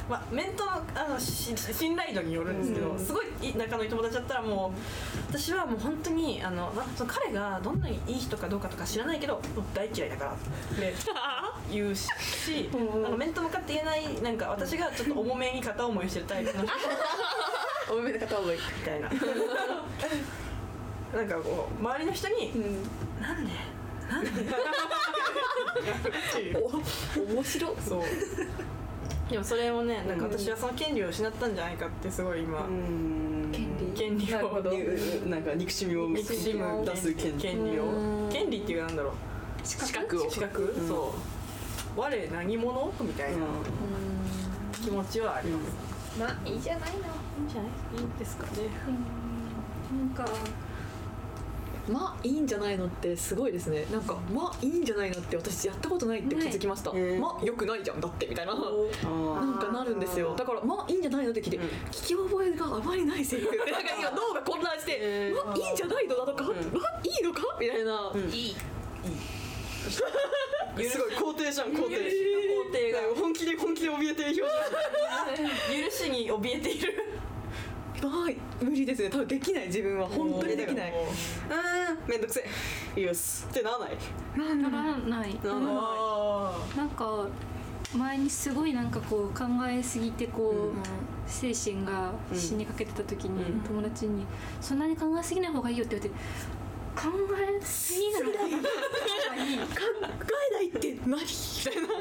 まあ、面とのあのし信頼度によるんですけど、すごい仲のいい友達だったらもう私はもう本当にあの、まあ、その彼がどんなにいい人かどうかとか知らないけど大嫌いだからって 言うしあの面と向かって言えないなんか私がちょっと重めに片思いしてるタイプの 人おめで片思い。みたいな。なんかこう周りの人に「なんでなんで?」ってい。うお面白そう。でもそれもねなんか私はその権利を失ったんじゃないかってすごい今、うん。権利？権利をなんか憎しみを憎しむ出す権利。権利を。権利っていうかなんだろう。資資格を。資格、そう。我何者？みたいな気持ちはあります、まあいいじゃないの。いいんじゃない？いいですかね。なんかまあいいんじゃないのってすごいですね。なんかまあいいんじゃないのって私やったことないって気づきました、ねまあよくないじゃんだってみたいな。あ なんかなるんですよ。だからまあいいんじゃないのって聞いて、聞き覚えがあまりないセリフ。っ てなんか今脳が混乱して、えー。まあいいんじゃないのだとか、ん。まあいいのか？みたいな、ん。いい。ー すごい肯定じゃん肯定肯定が本気で本気で怯えてる表許しに怯えているまあ無理ですね。多分できない。自分は。本当にできない。情うんめんどくせえ。よしってならない。ならない。ならない。んか前にすごいなんかこう考えすぎてこう、精神が死にかけてた時に、友達に「そんなに考えすぎない方がいいよ」って言われて「考えすぎない方がいい」考えないって何？み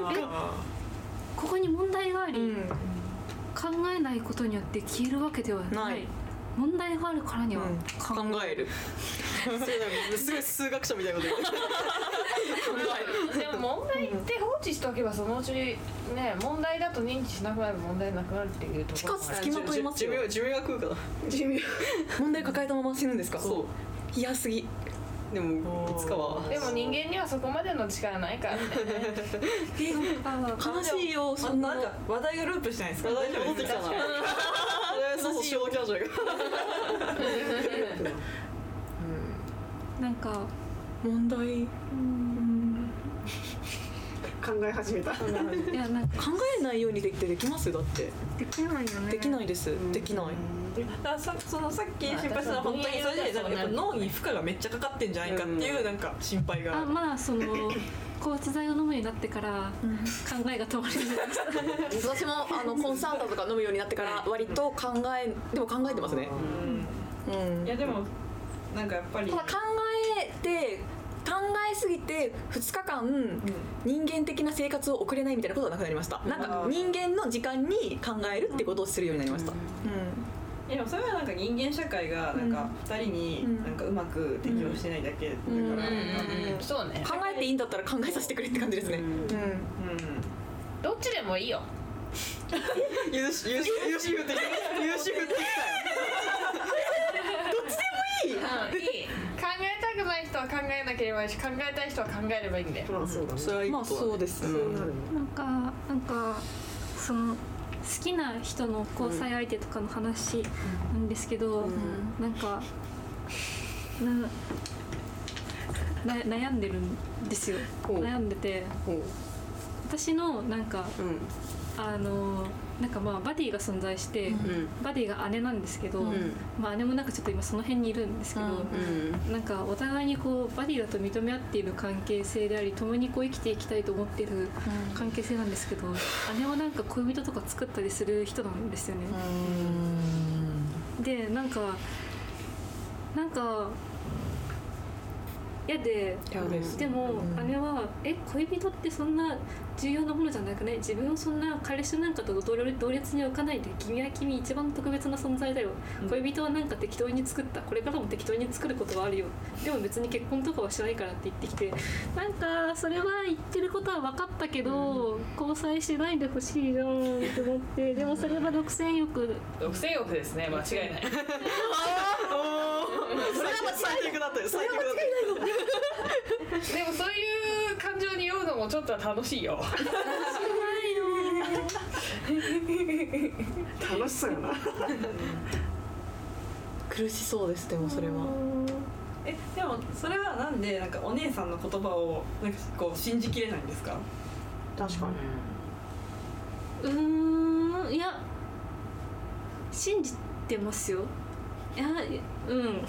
たいな。あここに問題があり、うん考えないことによって消えるわけではない。ない。問題があるからには考考える。すごい数学者みたいなこと言う。でも問題って放置しておけばそのうちね問題だと認知しなくなる問題なくなるっていうところもある。つきまといますよ。寿命寿命が食うから 問題抱えたまま死ぬんですか？そう。嫌すぎでもいつかは。でも人間にはそこまでの力ないからね。悲しいよそんななんか話題がループしてないですか？話題に戻ってきたなそうそうが。なんか問題。考え始めた。いやなんか。考えないようにできてできますだって。できないよね。できないです。できないださそのさっき心配したのは本当にそれでなんかやっぱ脳に負荷がめっちゃかかってんじゃないかっていうなんか心配があまあその 抗うつ剤を飲むようになってから考えが止まりました私もあのコンサートとか飲むようになってから割と考えでも考えてますね。うん。いやでもなんかやっぱりただ考えて考えすぎて2日間人間的な生活を送れないみたいなことはなくなりました。なんか人間の時間に考えるってことをするようになりましたいやでもそれはなんか人間社会がなんか二人になんかうまく適応してないだけだから、うん。そうね。考えていいんだったら考えさせてくれって感じですね。どっちでもいいよ。優秀優秀優秀振って優秀振ってきうんいい。考えたくない人は考えなければいいし考えたい人は考えればいいんでまあそうですね。なんかなんかその好きな人の交際相手とかの話なんですけど、なんかなな悩んでるんですよ。悩んでて。私のなんかうん。あのなんかまあバディが存在して、うん。バディが姉なんですけど、ん。まあ姉もなんかちょっと今その辺にいるんですけど、うんなんかお互いにこうバディだと認め合っている関係性であり共にこう生きていきたいと思っている関係性なんですけど、姉はなんか恋人とか作ったりする人なんですよね。でなんかなんか嫌ででも姉は「え恋人ってそんな重要なものじゃなくね自分をそんな彼氏なんかと同列同列に置かないで君は君一番特別な存在だよ、恋人はなんか適当に作った。これからも適当に作ることはあるよ。でも別に結婚とかはしないから」って言ってきてなんかそれは言ってることは分かったけど、交際しないでほしいじゃんって思ってでもそれは独占欲。独占欲ですね。間違いない。それは最悪だったよ。最悪だったよ。でもそういう感情に酔うのもちょっとは楽しいよ楽しそうやな。苦しそうですでもそれは。えでもそれはなんでなんかお姉さんの言葉をなんかこう信じきれないんですか？確かに。うーんいや信じてますよ。いやうん。なんか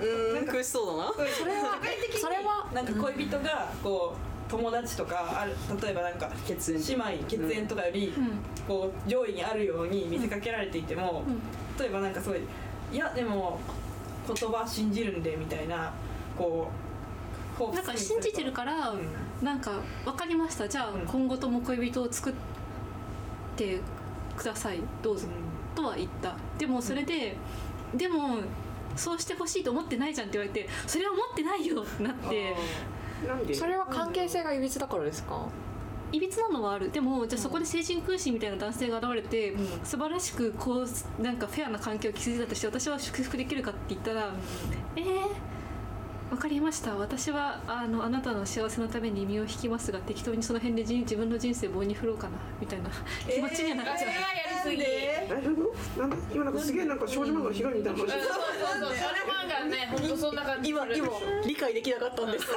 うん苦しそうだな。それはそれはなんか恋人がこう友達とかある例えばなんか血縁姉妹血縁とかよりうん。こう上位にあるように見せかけられていても、うん。例えばなんかすごいいやでも言葉信じるんでみたいなこうなんか信じてるから、なんか分かりました。じゃあうん。今後とも恋人を作ってください。どうぞ、とは言った。でもそれで、でもそうしてほしいと思ってないじゃんって言われてそれは思ってないよってなってなんで？それは関係性がいびつだからですか？いびつなのはある。でもじゃあそこで精神空心みたいな男性が現れて、素晴らしくこうなんかフェアな関係を築いたとして私は祝福できるかって言ったら、えーわかりました。私はあのあなたの幸せのために身を引きますが適当にその辺でじ自分の人生棒に振ろうかなみたいな気持ちにはなっちゃう、それはやりすぎえなんで？なんで今なんかすげえなんか少女漫画のヒロインみたいな話そうそうそう少女漫画ね本当そんな感じ今今理解できなかったんです。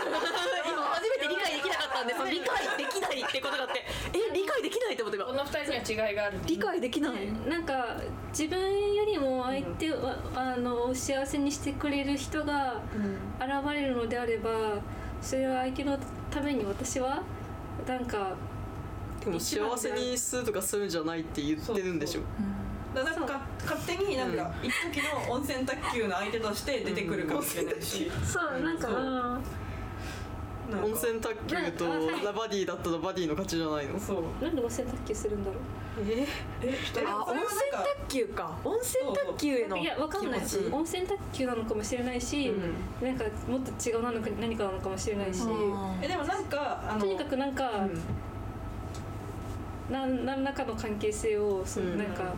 今初めて理解できなかったんです。理解できないってことがあって。え理解できないって思って今この二人には違いがある。理解できない。なんか自分よりも相手を、あの幸せにしてくれる人が現れるのであればそれは相手のために私はなんかでも幸せにするとかするんじゃないって言ってるんでしょだからなんか勝手になんか一時の温泉卓球の相手として出てくるかもしれないし、そうなんかそう。うん。なんか。温泉卓球とラバディだったらバディの勝ちじゃないの？そう。なんで温泉卓球するんだろえ？え？あ温泉卓球か。温泉卓球へのういやわかんない温泉卓球なのかもしれないし、なんかもっと違う何か何かなのかもしれないし、えでもなんかあのとにかくなんか、なん何らかの関係性をそうん。なんか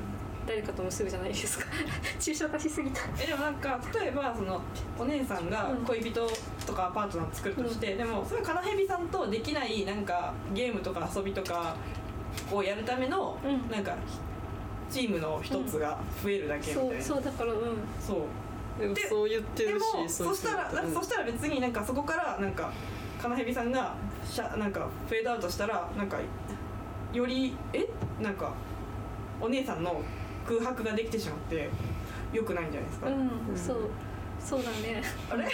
誰かと結ぶじゃないですか。抽象化しすぎた。えでもなんか例えばそのお姉さんが恋人とかパートナー作るとして、でもそれはカナヘビさんとできないなんかゲームとか遊びとかをやるための、うん。なんかチームの一つが増えるだけみたいな、そうそうだからうん。そう。でもそう言ってるでもしそしたら、うん。そしたら別になんかそこからなんかカナヘビさんがしゃなんかフェードアウトしたらなんかよりえ？なんかお姉さんの空白ができてしまって良くないんじゃないですか、うん、そうそうだね。あれ？報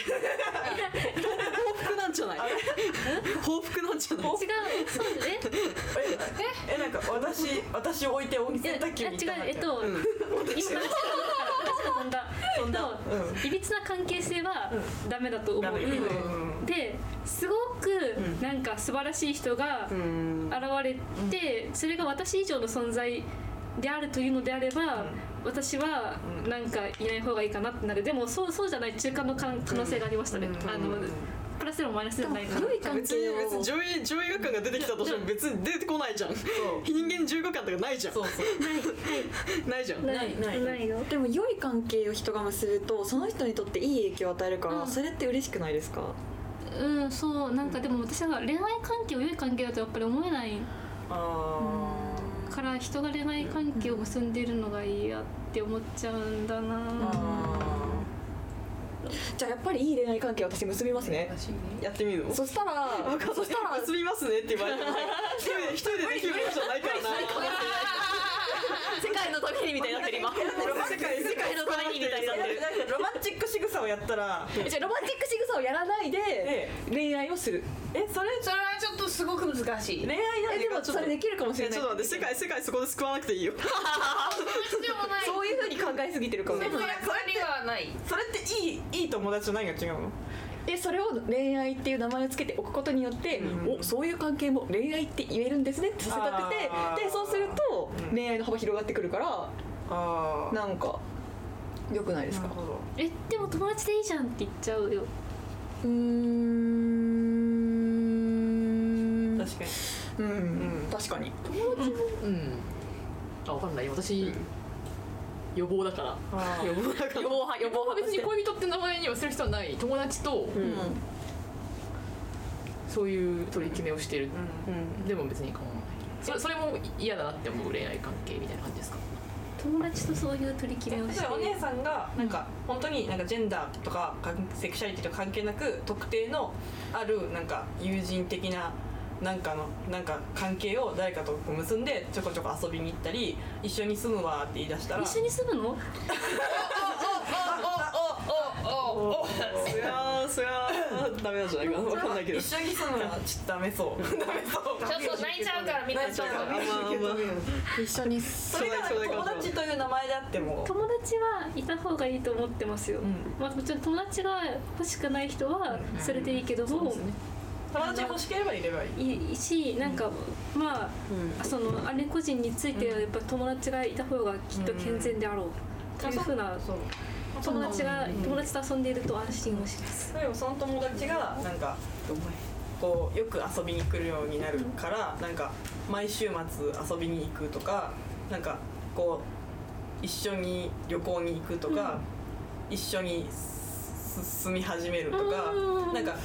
復なんじゃない？報復なんじゃない？違うそうええ？なんか私私を置いて温泉卓球に行ったいや違うえっと、うん。今話が 飛んだ。飛んだ。えっといびつな関係性はダメだと思う、うん。ですごくん。なんか素晴らしい人がうん。現れて、それが私以上の存在であるというのであれば、私はうんなんかいない方がいいかなってなる。でもそうそうじゃない中間の可可能性がありましたね、うん。あのプラスでもマイナスでもないかな。良い関別に係を別に上位上位互換が出てきたとしても別に出てこないじゃん。そう。人間15巻とかないじゃん。そうそう。ないはいない。じゃんない。ないないよ。でも良い関係を人が結ぶとその人にとっていい影響を与えるから、うん。それって嬉しくないですか？うんそう。なんかでも私は恋愛関係を良い関係だとやっぱり思えない。あから人が恋愛関係を結んでいるのが嫌って思っちゃうんだな。あじゃあやっぱりいい恋愛関係を私結びますね。やってみるの？そしたらそしたら結びますねって言われても 一人ででできることじゃないからな世界のためにみたいになってる今。世界世界のためにみたいになってる。ロマンチック仕草をやったらじゃあロマンチック仕草をやらないでえ恋愛をするえそれそれはちょっとすごく難しい恋愛なんえでもそれできるかもしれないちょっと待って世界世界そこで救わなくていいよそういうふうに考えすぎてるかもそれはないそれっていいいい友達と何が違うのでそれを恋愛っていう名前をつけておくことによって、うん。おそういう関係も恋愛って言えるんですねってさせたくてでそうするとうん。恋愛の幅広がってくるからああなんか良くないですか？えでも友達でいいじゃんって言っちゃうよ。うーん。確かに。うん、うん。確かに。うん。あ分かんない。私、予防だから。あ予防だから。予防派予防派別に恋人って名前にはする必要はない。友達とうん。そういう取り決めをしてる、うん。でも別に構わない。それそれも嫌だなって思う恋愛関係みたいな感じですか？友達とそういう取り決めをして。お姉さんがなんか本当になんかジェンダーとかかセクシャリティとか関係なく特定のあるなんか友人的ななんかのなんか関係を誰かと結んでちょこちょこ遊びに行ったり一緒に住むわって言い出したら。一緒に住むの？そりゃそりゃダメなんじゃないかな分かんないけど一緒に住むのはちょっとダメそうダメそうちょっと泣いちゃうからみんなちょっとまあまあまあ一緒にそれ友達という名前であっても友達はいた方がいいと思ってますよ、うんまあ、もちろん友達が欲しくない人はそれでいいけども、友達が欲しければいればいい。しなんか、まあその姉個人についてはやっぱ友達がいた方がきっと健全であろう。というふうな友達が友達と遊んでいると安心をします。例えばその友達がなんかこうよく遊びに来るようになるからなんか毎週末遊びに行くとかなんかこう一緒に旅行に行くとか、一緒にす住み始めるとか、うん。なんか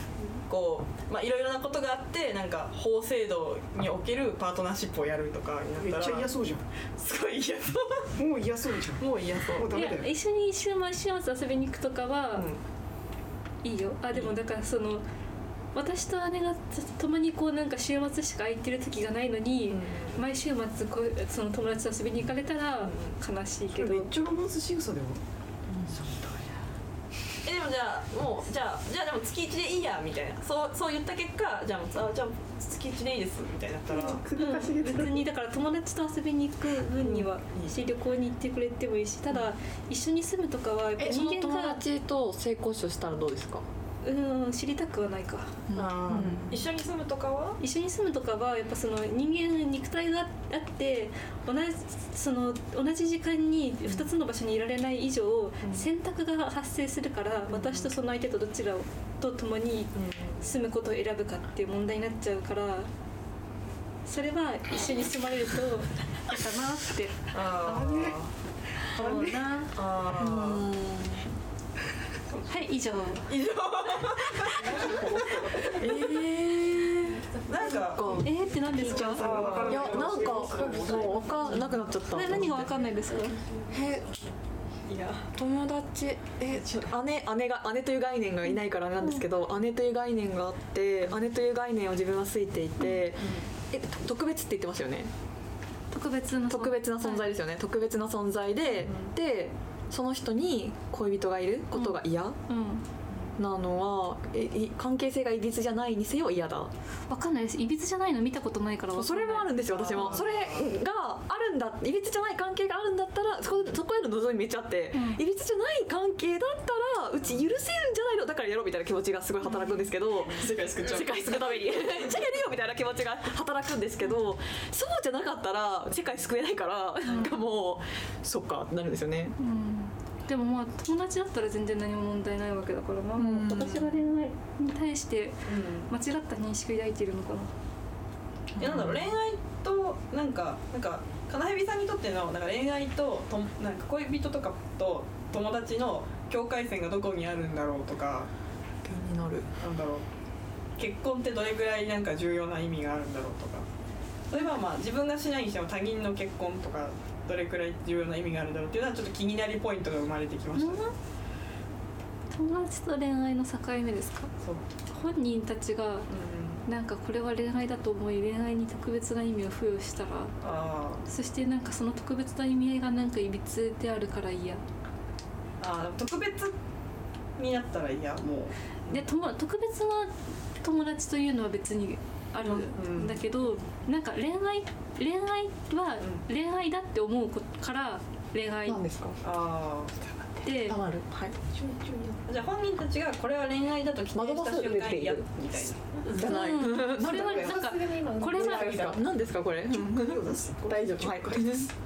こうまあいろいろなことがあってなんか法制度におけるパートナーシップをやるとかにめっなったらちゃ嫌そうじゃすごい嫌そんもう嫌そうじゃん。うもう嫌そう。もうダいやメだよ。一緒に週末週末遊びに行くとかはうん。いいよ。あでもだからその私と姉が共にこうなんか週末しか空いてる時がないのに、うん。毎週末こうその友達と遊びに行かれたら悲しいけど、めっちゃロマンス仕草だよ。えでもじゃあもうじゃあじゃあでも月1でいいやみたいな。そうそう言った結果じゃああじゃあ月1でいいですみたいになったら。首かしげて別にだから友達と遊びに行く分にはうん。し旅行に行ってくれてもいいしただ一緒に住むとかはやっぱえその友人間が達と性交渉したらどうですか？うん知りたくはないか。あー。一緒に住むとかは？一緒に住むとかはやっぱその人間肉体があって同じその同じ時間に2つの場所にいられない以上、選択が発生するから、私とその相手とどちらと共に住むことを選ぶかっていう問題になっちゃうからそれは一緒に住まれると 嫌かなって。あそうな。あはい以上。以上えー、なんかかえーって何ですか？い。やなんかもう分かんなくなっちゃった。な何がわかんないですか？えいや。友達。えちょ姉姉が姉という概念がいないからなんですけど、姉という概念があって姉という概念を自分はついていて、えと特別って言ってますよね？特別な特別な存在ですよね、特別な存在で、でその人に恋人がいることが嫌？うん。なのは、えい関係性がいびつじゃないにせよ嫌だ。わかんないです。いびつじゃないの見たことないからそれもあるんですよ私も。それがあるんだいびつじゃない関係があるんだったらそこそこへの望みめっちゃあって、うん。いびつじゃない関係だったらうち許せるんじゃないのだからやろうみたいな気持ちがすごい働くんですけど、世界救っちゃう。世界救うために。じゃあやるよみたいな気持ちが働くんですけどそうじゃなかったら世界救えないから、なんかもうそっかってなるんですよね。うんでもまあ友達だったら全然何も問題ないわけだからな、ん。私が恋愛に対して間違った認識を抱いているのかな。うんえなんだろう恋愛となんかなんか金蛇さんにとってのなんか恋愛ととなんか恋人とかと友達の境界線がどこにあるんだろうとか。気になる。なんだろう。結婚ってどれぐらいなんか重要な意味があるんだろうとか。例えばまあ自分がしないにしても他人の結婚とかどれくらい重要な意味があるんだろうっていうのはちょっと気になりポイントが生まれてきました、ね。友達と恋愛の境目ですか？そう、本人たちがうん、なんかこれは恋愛だと思い恋愛に特別な意味を付与したらあそしてなんかその特別な意味合いがなんかいびつであるから嫌。ーあーでも特別になったらいやもう。でとも特別な友達というのは別にあるんだけど、なんか恋愛恋愛はう恋愛だって思うこから恋愛何ですか？あでたまるはいあじゃあ本人たちがこれは恋愛だと期待した瞬間にやっみたいな じゃない、うん。それはなんかこれは何ですか何ですかこれ？大丈夫はい。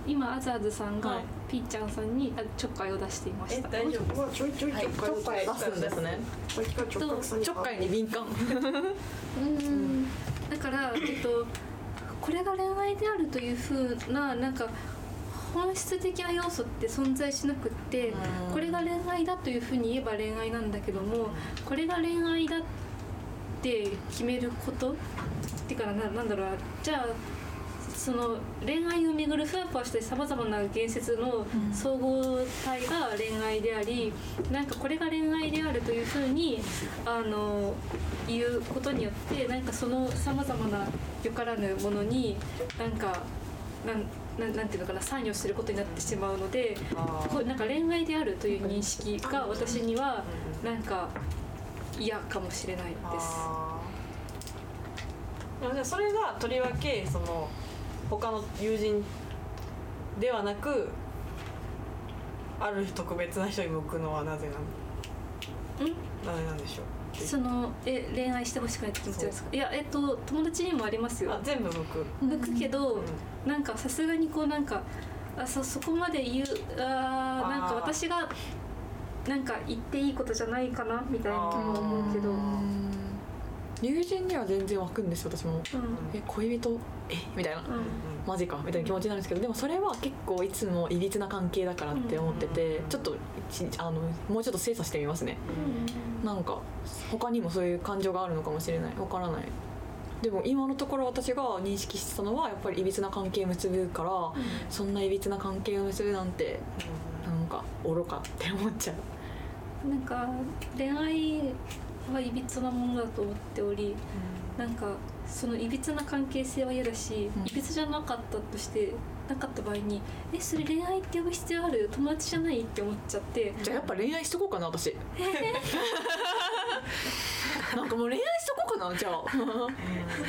今アザーズさんがはい。ピーちゃんさんにあちょっかいを出していました。え大丈夫？まあちょいちょいはいちょっかいちょっかい出すんですね。ちょっかいに敏感。うん。だから、えっと、これが恋愛であるというふうななんか本質的な要素って存在しなくってうん。これが恋愛だというふうに言えば恋愛なんだけどもこれが恋愛だって決めることってかななんだろうな。じゃあその恋愛をめぐるふわふわしたさまざまな言説の総合体が恋愛であり、なんかこれが恋愛であるというふうにあの言うことによってなんかそのさまざまなよからぬものになんかなんなんなんていうのかな参与することになってしまうのであこうなんか恋愛であるという認識が私にはなんか嫌かもしれないです。それがとりわけその他の友人ではなくある特別な人に向くのはなぜなの？なぜなんでしょう？そのえ恋愛してほしくないって気持ちですか？いやえっと友達にもありますよ。あ全部向く、向くけど、うん。なんかさすがにこうなんかあそそこまで言うあーなんか私がなんか言っていいことじゃないかなみたいな気も思うけど、うん友人には全然湧くんです私も。え恋人？え？みたいな。うん。マジか。みたいな気持ちになるんですけどでもそれは結構いつもいびつな関係だからって思っててちょっとちあのもうちょっと精査してみますね。なんか他にもそういう感情があるのかもしれない。わからない。でも今のところ私が認識してたのはやっぱりいびつな関係を結ぶから、そんないびつな関係を結ぶなんてなんか愚かって思っちゃう。なんか恋愛はいびつなものだと思っておりなんかそのいびつな関係性は嫌だし、うん。いびつじゃなかったとしてなかった場合にえそれ恋愛って呼ぶ必要ある？友達じゃないって思っちゃって。じゃあやっぱ恋愛しとこうかな私。なんかもう恋愛しとこうかなじゃあ。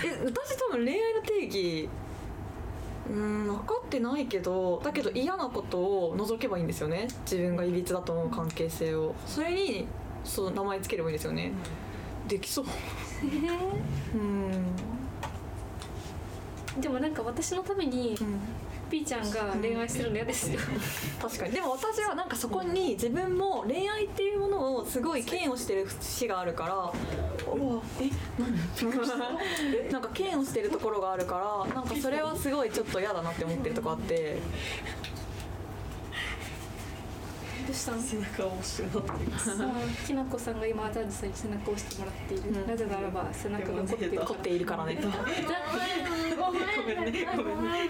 え私多分恋愛の定義うーん分かってないけどだけど嫌なことを除けばいいんですよね。自分がいびつだと思う関係性を。それにそう名前つければいいんですよね。できそう。うん。でもなんか私のためにうん。ピーちゃんが恋愛するの嫌ですよ。確かに。でも私はなんかそこに自分も恋愛っていうものをすごい嫌悪してる節があるから。うわ。え何？なんか嫌悪してるところがあるからなんかそれはすごいちょっと嫌だなって思ってるとこあってうしたの。背中を押してもらっています。きなこさんが今アザージさんに背中を押してもらっている、なぜならば背中が凝っている。凝っているから ね。ごめんね。ごめんね。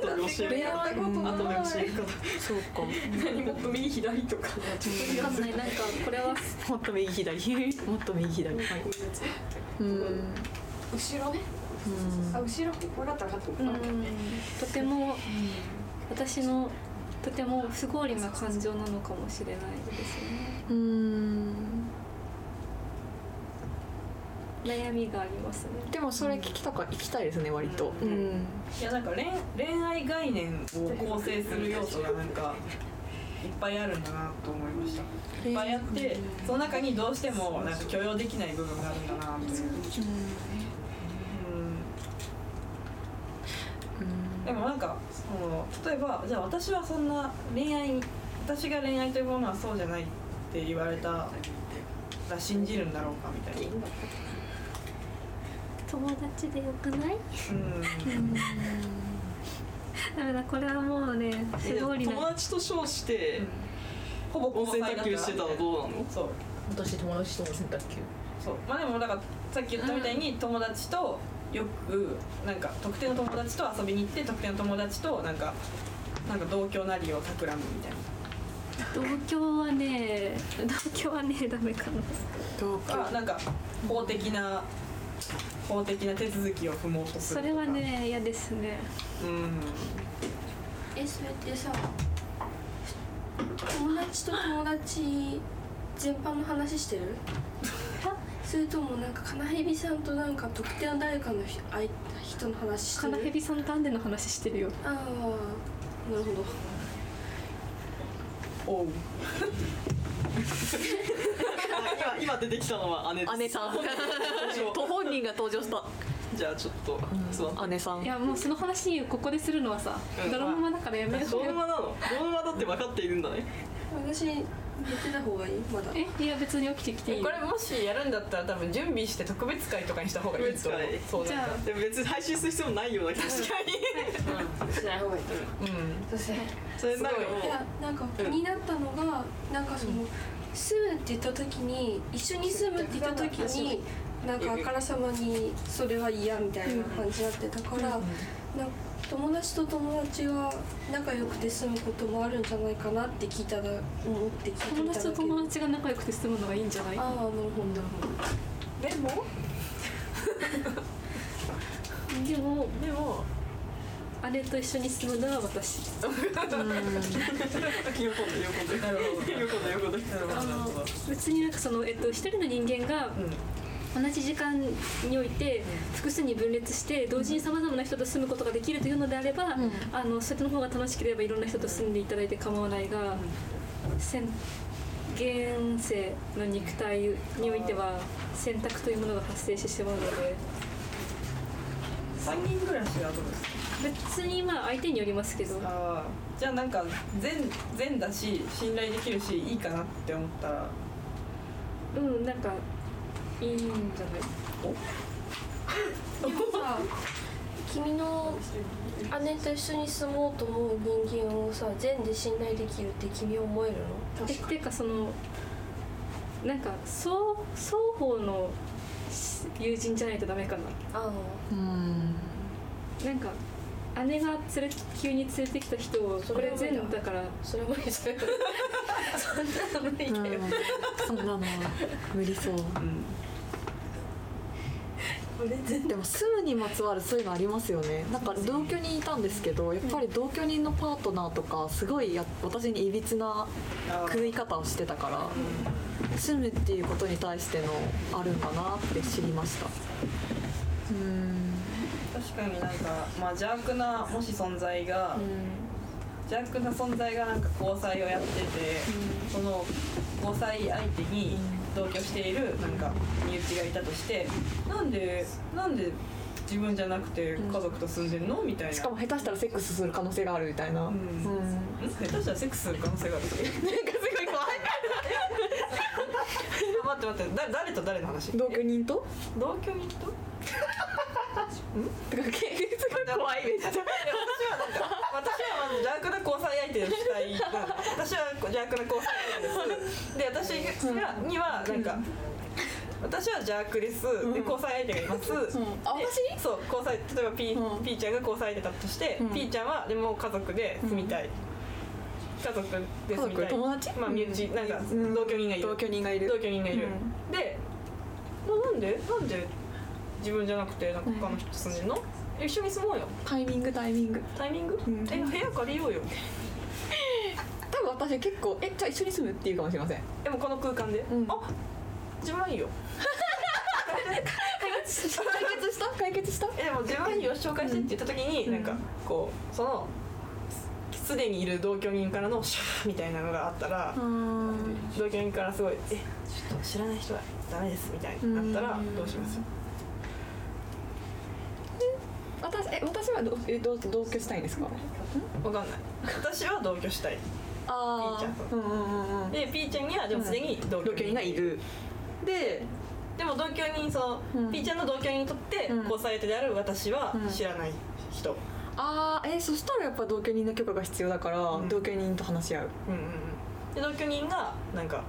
後で教えるから。後で教えるから。そうか。何もっと右左とかわかんない。なんかこれは。もっと右左。もっと右左。はいうん。後ろね。あ後ろ。分かった分かったうん。とても私のとても不合理な感情なのかもしれないですね。うん。悩みがありますね。でもそれ聞きたか聞きたいですね割と。うん。いやなんか恋恋愛概念を構成する要素がなんかいっぱいあるんだなと思いました。いっぱいあってその中にどうしてもなんか許容できない部分があるんだなと思ってうんでもなんかその例えばじゃあ私はそんな恋愛私が恋愛というものはそうじゃないって言われたら信じるんだろうかみたいな。友達でよくない？うん。ダメだこれはもうね不合理な。友達と称してほぼ温泉卓球してたらどうなの？そう。私友達とも洗濯機そう。まあでもだからさっき言ったみたいに友達とよくなんか特定の友達と遊びに行って特定の友達となんかなんか同居なりを企むみたいな。同居はね同居はねダメかな。同あなんか法的な法的な手続きを踏もうとするとか。それはね嫌ですね。うん。えそれってさ友達と友達全般の話してる？それともなんかカナヘビさんとなんか特定の誰かのひあい人の話してる。カナヘビさんとアンデの話してるよ。ああなるほど。おう。あ今今出てきたのは姉です。姉さん。と本人が登場した。じゃあちょっと座って。姉さん。いやもうその話ここでするのはさうん。ドラマだからやめよう。ドラマなの？ドラマだって分かっているんだね。私言ってた方がいい？まだ。えいや別に起きてきていい。よこれもしやるんだったら多分準備して特別会とかにした方がいいと思う。特別会そうだじゃあ。でも別に配信する必要もないような確かにしない。方がいいうん。そしてそれなんかいやなんか気になったのがなんかその住むって言った時に一緒に住むって言った時になんかあからさまにそれは嫌みたいな感じになってたからなんか友達と友達が仲良くて住むこともあるんじゃないかなって聞いたら思って聞いた。だけ達と友達が仲良くて住むのがいいんじゃない？ああなるほど。なるほどでも？でもでも姉と一緒に住むのは私。喜ん。で喜んで喜んでなるほど。喜んで喜んでなるほどなるほど別になんかその、えっと、一人の人間が同じ時間において複数に分裂して同時にさまざまな人と住むことができるというのであれば、あのそっちの方が楽しければいろんな人と住んでいただいて構わないが、選現世の肉体においては選択というものが発生してしまうので。三人暮らしはどうですか？別にまあ相手によりますけど。じゃあなんか善善だし信頼できるしいいかなって思ったら。うんなんかいいんじゃないでもさ君の姉と一緒に住もうと思う人間をさ全で信頼できるって君は思えるの？えっていうかそのなんか双双方の友人じゃないとダメかな。あうんなんか姉が連れ急に連れてきた人をこれ全部だから。あそれ無理そ そんなの無理だよ、そんなのは無理そう。うんでも住むにまつわるそういうのありますよね。なんか同居にいたんですけどやっぱり同居人のパートナーとかすごいや私にいびつな食い方をしてたから住むっていうことに対してのあるんだなって知りました。うん。確かになんか、まあ、邪悪なもし存在が、邪悪な存在がなんか交際をやってて、その交際相手に同居しているなんか身内がいたとしてなんでなんで自分じゃなくて家族と住んでんの？みたいな。しかも下手したらセックスする可能性があるみたいな、うん。うん。下手したらセックスする可能性がある。なんかすごい怖い。待って待ってだ誰と誰の話？同居人と？同居人と？てか現実が怖いめっちゃいや私はなんか私はまず邪悪な交際相手をしたい。私は邪悪な交際相手です。で私がにはなんか私は邪悪です。で交際相手がいます、あで私？にそう交際例えば P,、うん。P ちゃんが交際相手だとして、うん。P ちゃんはでも家族で住みたい、家族で住みたい。友達？まあ身内、なんかうん同居人がいる。同居人がいる。同居人がいる、うでななんで？なんで自分じゃなくてなんか他の人と住んでんの、え一緒に住もうよ。タイミングタイミング。タイミング、ん。え部屋借りようよ。多分私結構えじゃあ一緒に住むっていうかもしれません。でもこの空間で、うん。あ自分はいいよ。解決した？解決した？えでも自分よ紹介してって言った時に、うん。なんかこうそのすでにいる同居人からのシャーみたいなのがあったら、うん同居人からすごい「えちょっと知らない人はダメです」みたいになったらうん。どうします？私え私はどえどう同居したいんですか？わかんない。私は同居したい。あピーちゃんうんうんうんうん。で P ちゃんにはでもすでに同居同居人がいる。ででも同居人その、うん。P ちゃんの同居人にとってうん。交際相手である私はうん。知らない人、ああえそしたらやっぱ同居人の許可が必要だから、うん。同居人と話し合う。うんうんうん。で同居人がなんか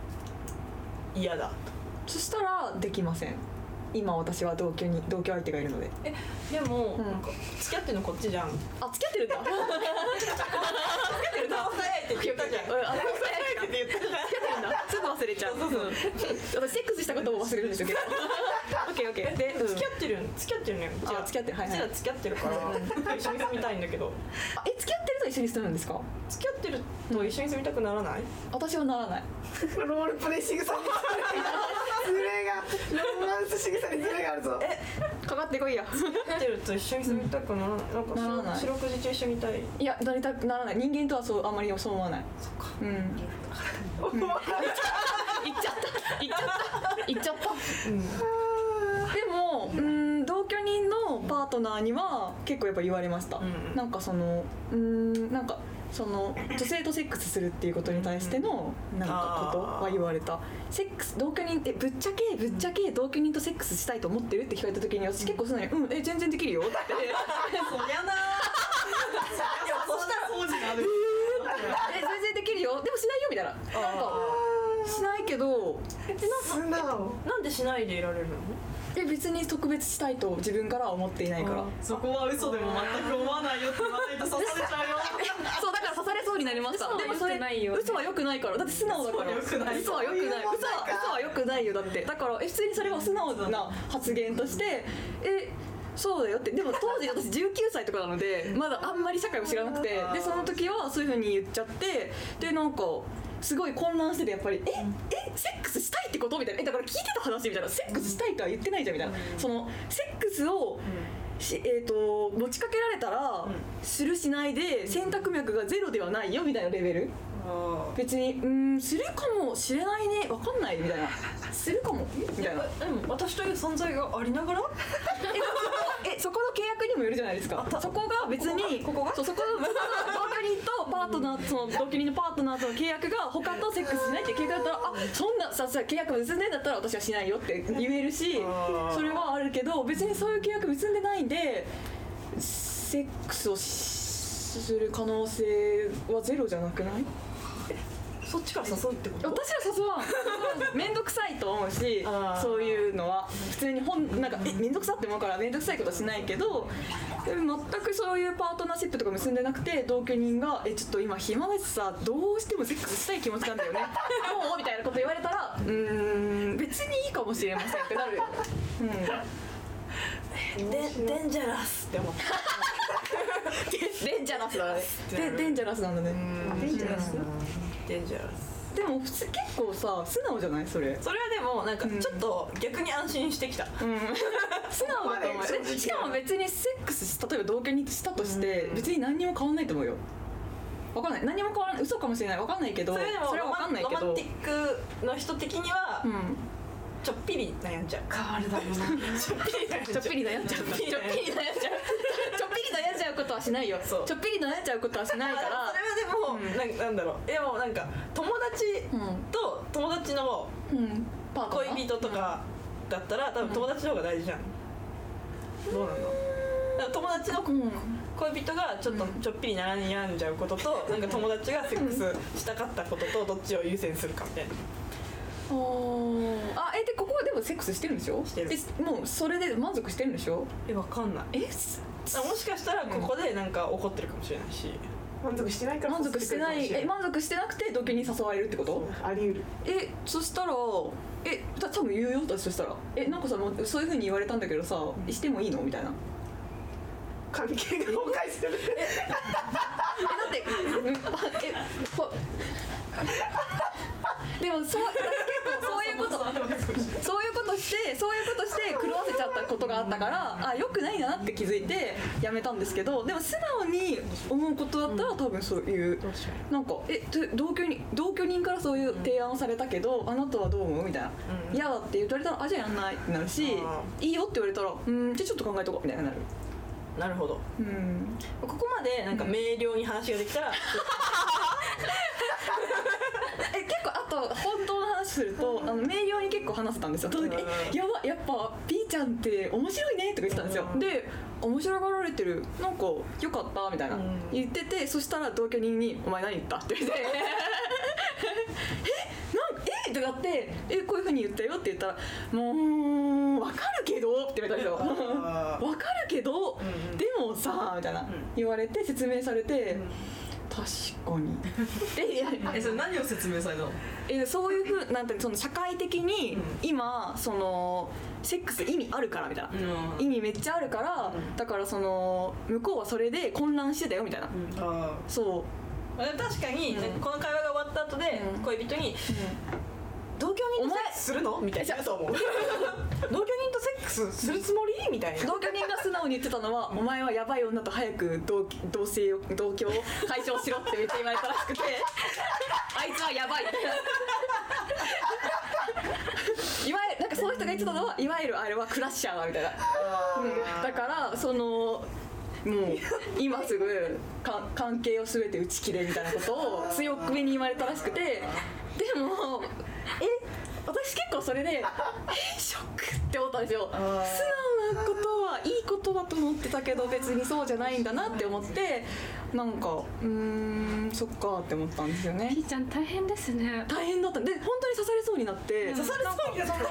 嫌だそしたらできません今私は同居に同居相手がいるので。えでも、うん。なんか付き合ってるのこっちじゃん。付あ 付き合ってるんだ。付き合ってるんだ。って言ったじゃんうんあ付き合ってるんだ。すぐ忘れちゃう。うん。私セックスしたことも忘れるんですよ結構。オッケーオッケーで、うん。付き合ってる付き合ってるねうちらあ付き合ってる。はいはい。付き合ってるから。一緒に住みたいんだけど。あ え付き合ってると一緒に住むんですか？付き合ってると一緒に住みたくならない、私はならない。ロールプレイ仕草にズレが。ロマンス仕草にズレがあるぞ。かかってこいや付き合ってると一緒に住みたくならない。なんかならない四六時中一緒にいたい。いやなりたくならない。人間とはそうあんまりそう思わない。そっか。うん。言っちゃった。言っちゃった。言っちゃった。でもうん同居人のパートナーには結構やっぱ言われました、んうん。なんかそのうんなんかその女性とセックスするっていうことに対してのなんかことは言われた。セックス同居人ってぶっちゃけぶっちゃけ同居人とセックスしたいと思ってるって聞かれた時に私結構素直に「うんえ全然できるよ」っ てそりゃなー。いやそしたらえ全然できるよ。でもしないよみたいな。なんかしないけど素直。なんでしないでいられるの？え別に特別したいと自分からは思っていないから。そこは嘘でも全く思わないよって言わないと刺されちゃうよ。そうだから刺されそうになりました。嘘はでもそれ良くないよ。嘘は良くないから。だって素直だから。嘘は良くない。嘘は良くない。嘘は嘘は良くないよだって。だからえ普通にそれは素直な発言としてえそうだよって。でも当時私19歳とかなのでまだあんまり社会を知らなくて。でその時はそういうふうに言っちゃって。でなんかすごい混乱しててやっぱり「ええセックスしたいってこと?」みたいな「えだから聞いてた話」みたいな「セックスしたいとは言ってないじゃん」みたいな。そのセックスをしえー、と持ちかけられたら、するしないで選択脈がゼロではないよみたいなレベル別にうーんするかもしれないね。わかんない。みたいな。するかも。みたいな。でも私という存在がありながら？え そこの契約にもよるじゃないですか。そこが別にここが？そうそこの同居人とパートナーその同居人のパートナーとの契約が他とセックスしないって契約だったらあそんなささ契約結んでんだったら私はしないよって言えるしそれはあるけど別にそういう契約結んでないんでセックスをしする可能性はゼロじゃなくない？そっちから誘うってこと？私は誘わん。面倒くさいと思うしそういうのは。普通に本なんかえ面倒くさって思うから面倒くさいことはしないけど全くそういうパートナーシップとか結んでなくて同居人が「えちょっと今暇ですさどうしてもセックスしたい気持ちなんだよね。どう?」みたいなこと言われたら「うーん別にいいかもしれません」ってなる。よ。うん。でデンジャラスって思った。デンジャラスだね。でデンジャラスなんだね。デンジャラスデンジャラスでも普通結構さ素直じゃない？それ。それはでもなんかちょっと逆に安心してきた、うん。素直だと思う。しかも別にセックス例えば同居人としたとして別に何にも変わんないと思うよ。わかんない。何にも変わらない嘘かもしれない。わかんないけどそれでもはわかんないけど。ロマンティックの人的にはうん。ちょっぴり悩んじゃう。変わるだろうな。ちょっぴり悩んちょっぴり悩んじゃう。ちょっぴり悩んじゃう悩んじゃうことはしないよ。ちょっぴり悩んじゃうことはしないから。それはでも、うん。なんなんだろう。でもなんか友達うん。と友達の恋人とかだったら多分友達の方が大事じゃん、どうなんだだから友達のうん。恋人がちょっとちょっぴり悩んじゃうことと なんか友達がセックスしたかったこととどっちを優先するかみたいな。あえでここはでもセックスしてるんでしょ？してる。でもうそれで満足してるんでしょ？えわかんない。えもしかしたらここでなんか怒ってるかもしれないし、満足してないから満足してない。え満足してなくて同居に誘われるってこと？あり得る。えそしたらえた多分言うよ私そしたら。えなんかさもうそういうふうに言われたんだけどさしてもいいの？みたいな。関係が崩壊する。えだってえほでもそう結構そういうこと。そういうことしてそういうことして狂わせちゃったことがあったからあ良くないなって気づいてやめたんですけどでも素直に思うことだったら多分そういうなんかえで同居人同居人からそういう提案をされたけどあなたはどう思う？みたいな。うん。嫌だって言われたらあじゃあやんないってなるしあいいよって言われたらうんじゃあちょっと考えとこうみたいになるなるほど。うん。ここまでなんか明瞭に話ができたら、え結構あと本当の話するとあの明瞭に結構話せたんですよ。その時やばやっぱ P ちゃんって面白いねとか言ってたんですよ。うん。で面白がられてる。なんかよかったみたいな。うん。言っててそしたら同居人に「お前何言った?」って言って「えなんえっ?」ってなって「えこういうふうに言ったよ」って言ったら「もう分かるけど」って言われたんですよ。あ分 かるけど、うんうん。でもさみたいな、ん。言われて説明されて、確かに。でいやえそれ何を説明されたの？えそういうふうなんてその社会的に今そのセックス意味あるからみたいな、意味めっちゃあるから、だからその向こうはそれで混乱してたよみたいな、うまあでも確かに、この会話が終わった後で、うん。恋人に「同居人とセックスするの?」みたいな。思う。同居人とセックスするつもり？みたいな。同居人が素直に言ってたのは「お前はやばい女と早く同同棲を同居を解消しろ」ってめっちゃ言われたらしくて。あいつはやばい。みたいないわゆるなんかそういう人が言ってたのはいわゆるあれはクラッシャーだみたいな。だからそのもう今すぐか関係を全て打ち切れみたいなことを強くめに言われたらしくて。でもえ私結構それで えショックって思ったんですよ。素直なことはいいことだと思ってたけど別にそうじゃないんだなって思ってなんかうーんそっかって思ったんですよね。P ちゃん大変ですね。大変だった。で本当に刺されそうになって刺されそうになった。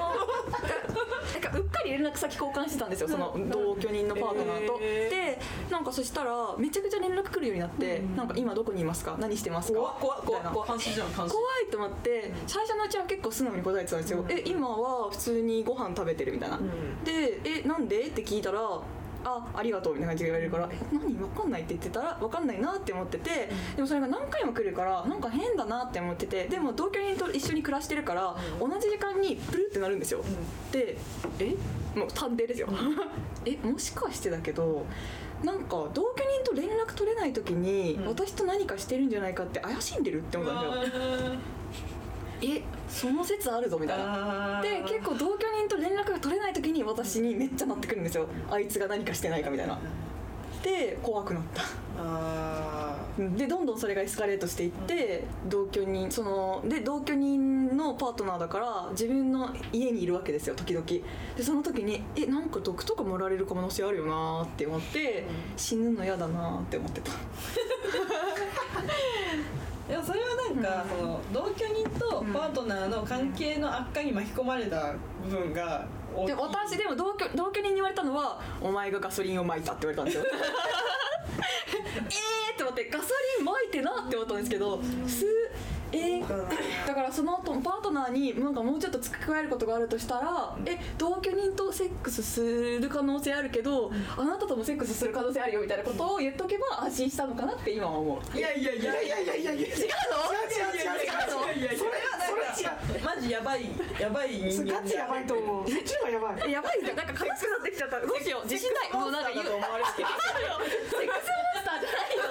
なんかうっかり連絡先交換してたんですよその同居人のパートナーと、へでなんかそしたらめちゃくちゃ連絡来るようになって「なんか今どこにいますか？何してますか?」怖っ怖っ怖怖怖いと思って最初のうちは結構素直に答えてたんですよ「え今は普通にご飯食べてる」みたいな、ん。で「えなんで?」って聞いたら「あありがとう」みたいな感じで言われるから「え何？わかんない」って言ってたら「わかんないな」って思ってて、でもそれが何回も来るからなんか変だなって思っててでも同居人と一緒に暮らしてるから、同じ時間にプルってなるんですよ、でえ？もう探偵ですよ。えもしかしてだけどなんか同居人と連絡取れない時に、うん。私と何かしてるんじゃないかって怪しんでるって思ったんですよえその説あるぞみたいな。あで結構同居人と連絡が取れない時に私にめっちゃなってくるんですよ。あいつが何かしてないかみたいな。で怖くなった。あでどんどんそれがエスカレートしていって同居人そので同居人のパートナーだから自分の家にいるわけですよ時々。でその時にえなんか毒とか盛られる可能性あるよなーって思って、死ぬの嫌だなーって思ってた でもそれはなんか、その同居人とパートナーの関係の悪化に巻き込まれた部分が大きい。で私でも同居同居人に言われたのは「お前がガソリンを撒いた」って言われたんですよ。えーって思ってガソリン撒いてなって思ったんですけどすえーだからその後パートナーになんかもうちょっと付け加えることがあるとしたら「え同居人とセックスする可能性あるけどあなたともセックスする可能性あるよ」みたいなことを言っとけば安心したのかなって今は思う。いやいやいやいやいやいやいや。違うの？違う違う違う。違う。それそれ違うマジやばいやばい人間ガチやばいと思う。そっちの方がやばい。えやばいなんか悲しくなってきちゃった。どうしよう。自信ない。もうなんか言う。セックスモンスターじゃないよ。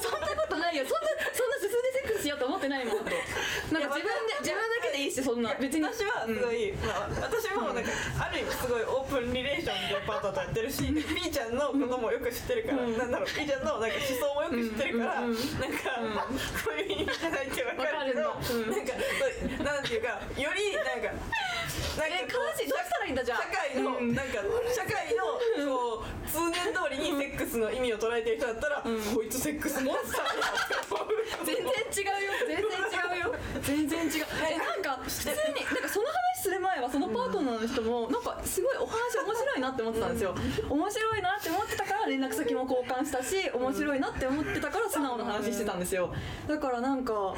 そんなことないよ。そんなそんなしようと思ってないもんなんか自分で自分だけでいいしそんな。別に。私はすごい、まあ、私もなんかある意味すごいオープンリレーションでパートとやってるし、ピーちゃんのこともよく知ってるから、なんだろうピーちゃんのなんか思想もよく知ってるから、うん。うん。なんか、こういう意味じゃないってわかるけど、わかるん。だうん。なんかなんていうかよりなんかなんえかこう悲しいどうしたらいいんだじゃあ？社会の、うん。なんか社会のこスの意味を捉えてる人だったら、こいつセックスモンスターやって思う。全然違うよ。全然違うよ。全然違う。えなんか普通になんかその話する前はそのパートナーの人もなんかすごいお話面白いなって思ってたんですよ。面白いなって思ってたから連絡先も交換したし面白いなって思ってたから素直な話してたんですよ。だからなんか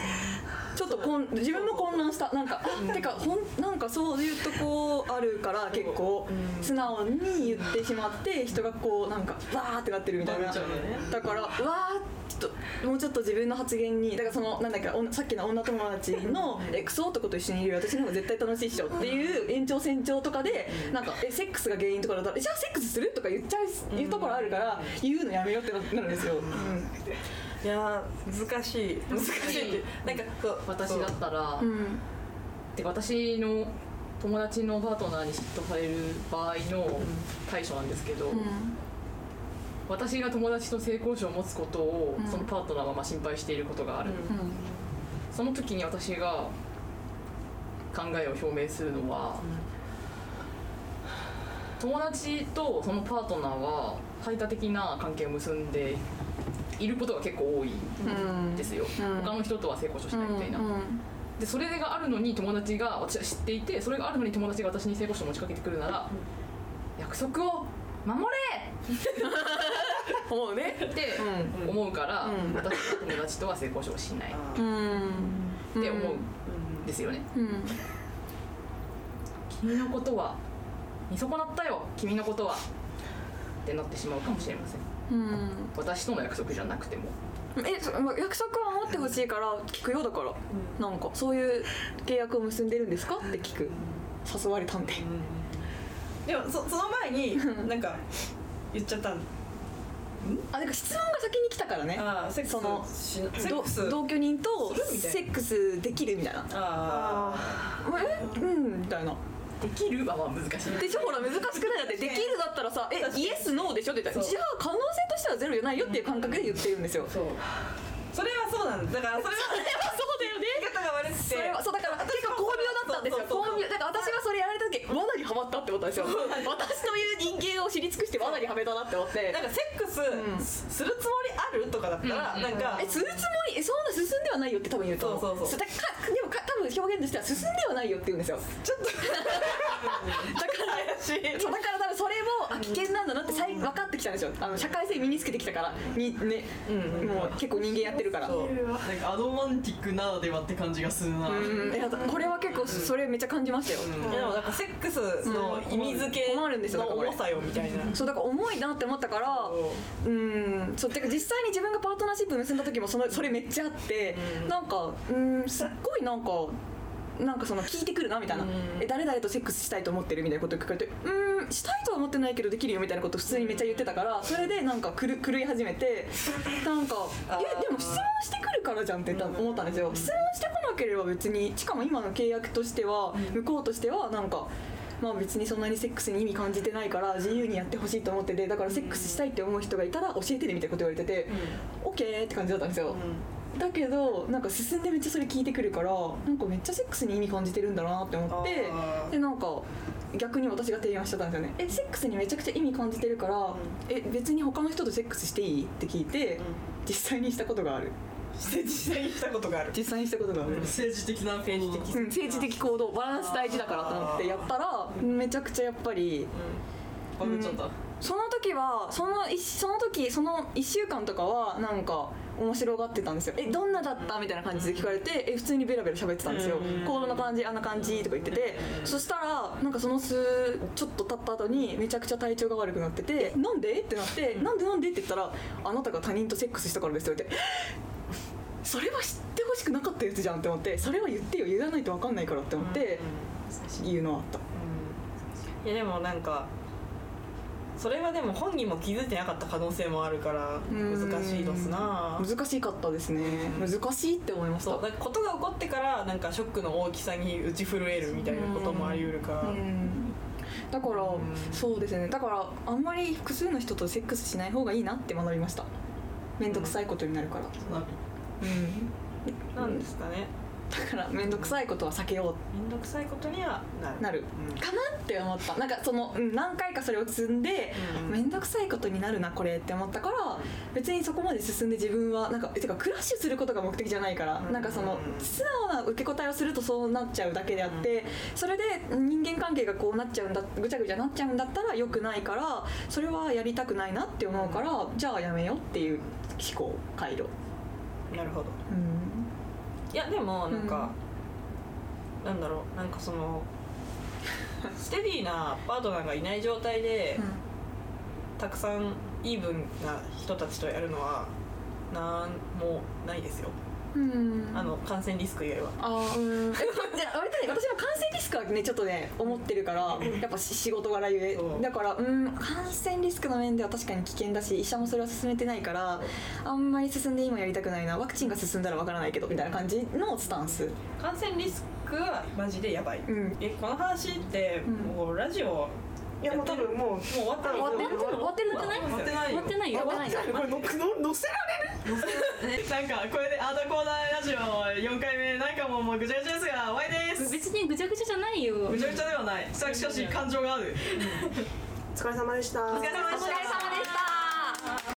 ちょっとこん自分も混乱した。なんかあてかほんなんかそういうとこあるから結構素直に言ってしまって人がこうなんかわーってなってるみたいな。だからうわーちょっともうちょっと自分の発言にだからそのなんだっけおさっきの女友達のえクソ男と一緒にいるよ私の方が絶対楽しいっしょっていう延長線上とかでなんかえセックスが原因とかだったらえじゃあセックスするとか言っちゃう言うところあるから言うのやめようってななるんですよ、いやー難しい。難しい。ってなんかこう私だったら、うん。てか私の友達のパートナーに嫉妬される場合の対処なんですけど、私が友達と性交渉を持つことを、うん。そのパートナーはまあ心配していることがある、その時に私が考えを表明するのは、友達とそのパートナーは排他的な関係を結んでいることが結構多いんですよ、うん。他の人とは性交渉しないみたいな、でそれがあるのに友達が私は知っていてそれがあるのに友達が私に性交渉を持ちかけてくるなら、約束を守れ！思うね。ってう思うから、うん。私は友達とは性交渉をしない。っうん。て思うんですよね、うん。君のことは見損なったよ。君のことは。ってなってしまうかもしれません。うん。私との約束じゃなくても。え約束は守ってほしいから聞くよだから、なんかそういう契約を結んでるんですか？って聞く。誘われたん。で、でもそその前になんか言っちゃったんあなんか質問が先に来たからね。ああセックスそのしセッどクス。同居人とするみたいな。セックスできるみたいな。あえ？うんみたいな。できるはまあ難しい。でしょほら難しくない。だってできるだったらさえイエスノーでしょって言ったらそう。じゃあ可能性としてはゼロじゃないよっていう感覚で言ってるんですよ。あそう。それはそうなんだ。だから それはそうだよね。言い方が悪くて。それはそうだから結構巧んですよそうそうそう巧妙だから私がそれやられた時罠にはまったって思ったんですよ。私という人間を知り尽くして罠にはめたなって思って。なんかセックスん。するつもりあるとかだったらうん。なんかえするつもりえそんな進んではないよって多分言うと思そうそうそう。でもか多分表現としては進んではないよって言うんですよ。ちょっと。だから怪しいだから多分それもあ危険なんだなって最分かってきたんですよ。あの社会性身につけてきたから。にね、もう結構人間やってるから。そう。なんかアドマンティックならではって感じがするな。うん。これは結構それめっちゃ感じましたよ、いやでもなんかセックスの意味付け困るんですよだからこれ。の重さよみたいな。そうだから重いなって思ったからう。んそうてか実際に自分がパートナーシップ結んだ時もそのそれめっちゃあって、なんかうんすっごいなんかなんかその聞いてくるなみたいな、え誰々とセックスしたいと思ってるみたいなこと聞かれてうんしたいとは思ってないけどできるよみたいなこと普通にめっちゃ言ってたからそれでなんか狂狂い始めて なんかえでも質問してくるからじゃんって多分思ったんですよ。質問してこなければ別にしかも今の契約としては向こうとしてはなんかまあ別にそんなにセックスに意味感じてないから自由にやってほしいと思っててだからセックスしたいって思う人がいたら教えてねみたいなこと言われてて、オッケーって感じだったんですよ、だけどなんか進んでめっちゃそれ聞いてくるからなんかめっちゃセックスに意味感じてるんだなって思ってでなんか逆に私が提案しちゃったんですよね。えセックスにめちゃくちゃ意味感じてるから、え別に他の人とセックスしていいって聞いて、実際にしたことがある。実際にしたことがある。実際にしたことがある、政治的な政治的。うん、政治的行動バランス大事だからと思ってやったらめちゃくちゃやっぱりバグっちゃったその時はその一その時その1週間とかはなんか面白がってたんですよ「えどんなだった?」みたいな感じで聞かれてえ普通にベラベラ喋ってたんですよ「こん。な感じあんな感じ」とか言ってて。そしたらなんかその数ちょっと経った後にめちゃくちゃ体調が悪くなってて「えなんで?」ってなって「なんでなんで?」って言ったら「あなたが他人とセックスしたからです」って。言われてそれは知ってほしくなかったやつじゃんって思ってそれは言ってよ。言わないと分かんないからって思って言うのはあった。いやでもなんかそれはでも本人も気づいてなかった可能性もあるから難しいですな。難しかったですね。難しいって思いました。ことが起こってからなんかショックの大きさに打ち震えるみたいなこともあり得るから。うん。だから、そうですね。だからあんまり複数の人とセックスしない方がいいなって学びました。面倒くさいことになるから、なんですかねだから面倒くさいことは避けよう。面倒くさいことにはなる。なる。うん。かなって思った。なんかそのうん何回かそれを積んでうん。面倒くさいことになるなこれって思ったから別にそこまで進んで自分はなんかてかクラッシュすることが目的じゃないからうん。なんかその素直な受け答えをするとそうなっちゃうだけであってそれで人間関係がこうなっちゃうんだぐちゃぐちゃなっちゃうんだったら良くないからそれはやりたくないなって思うからじゃあやめようっていう思考回路。なるほど。うんいやでもなんか、なんだろうなんかその ステディなパートナーがいない状態で、たくさんイーブンな人たちとやるのはなんもないですよ、うんあの感染リスク以外は。あーうん。で割とね私も感染リスクはねちょっとね思ってるからやっぱし仕事柄ゆえ。だからうん感染リスクの面では確かに危険だし医者もそれは進めてないからあんまり進んで今やりたくないなワクチンが進んだらわからないけどみたいな感じのスタンス。感染リスクはマジでやばい、うん。えこの話ってうん。もうラジオいやもう多分もうもう終わった終わってる終わってる終わってない？終わってないよ。終わってないよ終わってない。よこれのの乗せられる？なんかこれでアートコーナーラジオ4回目なんかもうもうぐちゃぐちゃですが終わりです。別にぐちゃぐちゃじゃないよ。ぐちゃぐちゃではない。しかし感情がある。お疲れ様でした。お疲れ様でした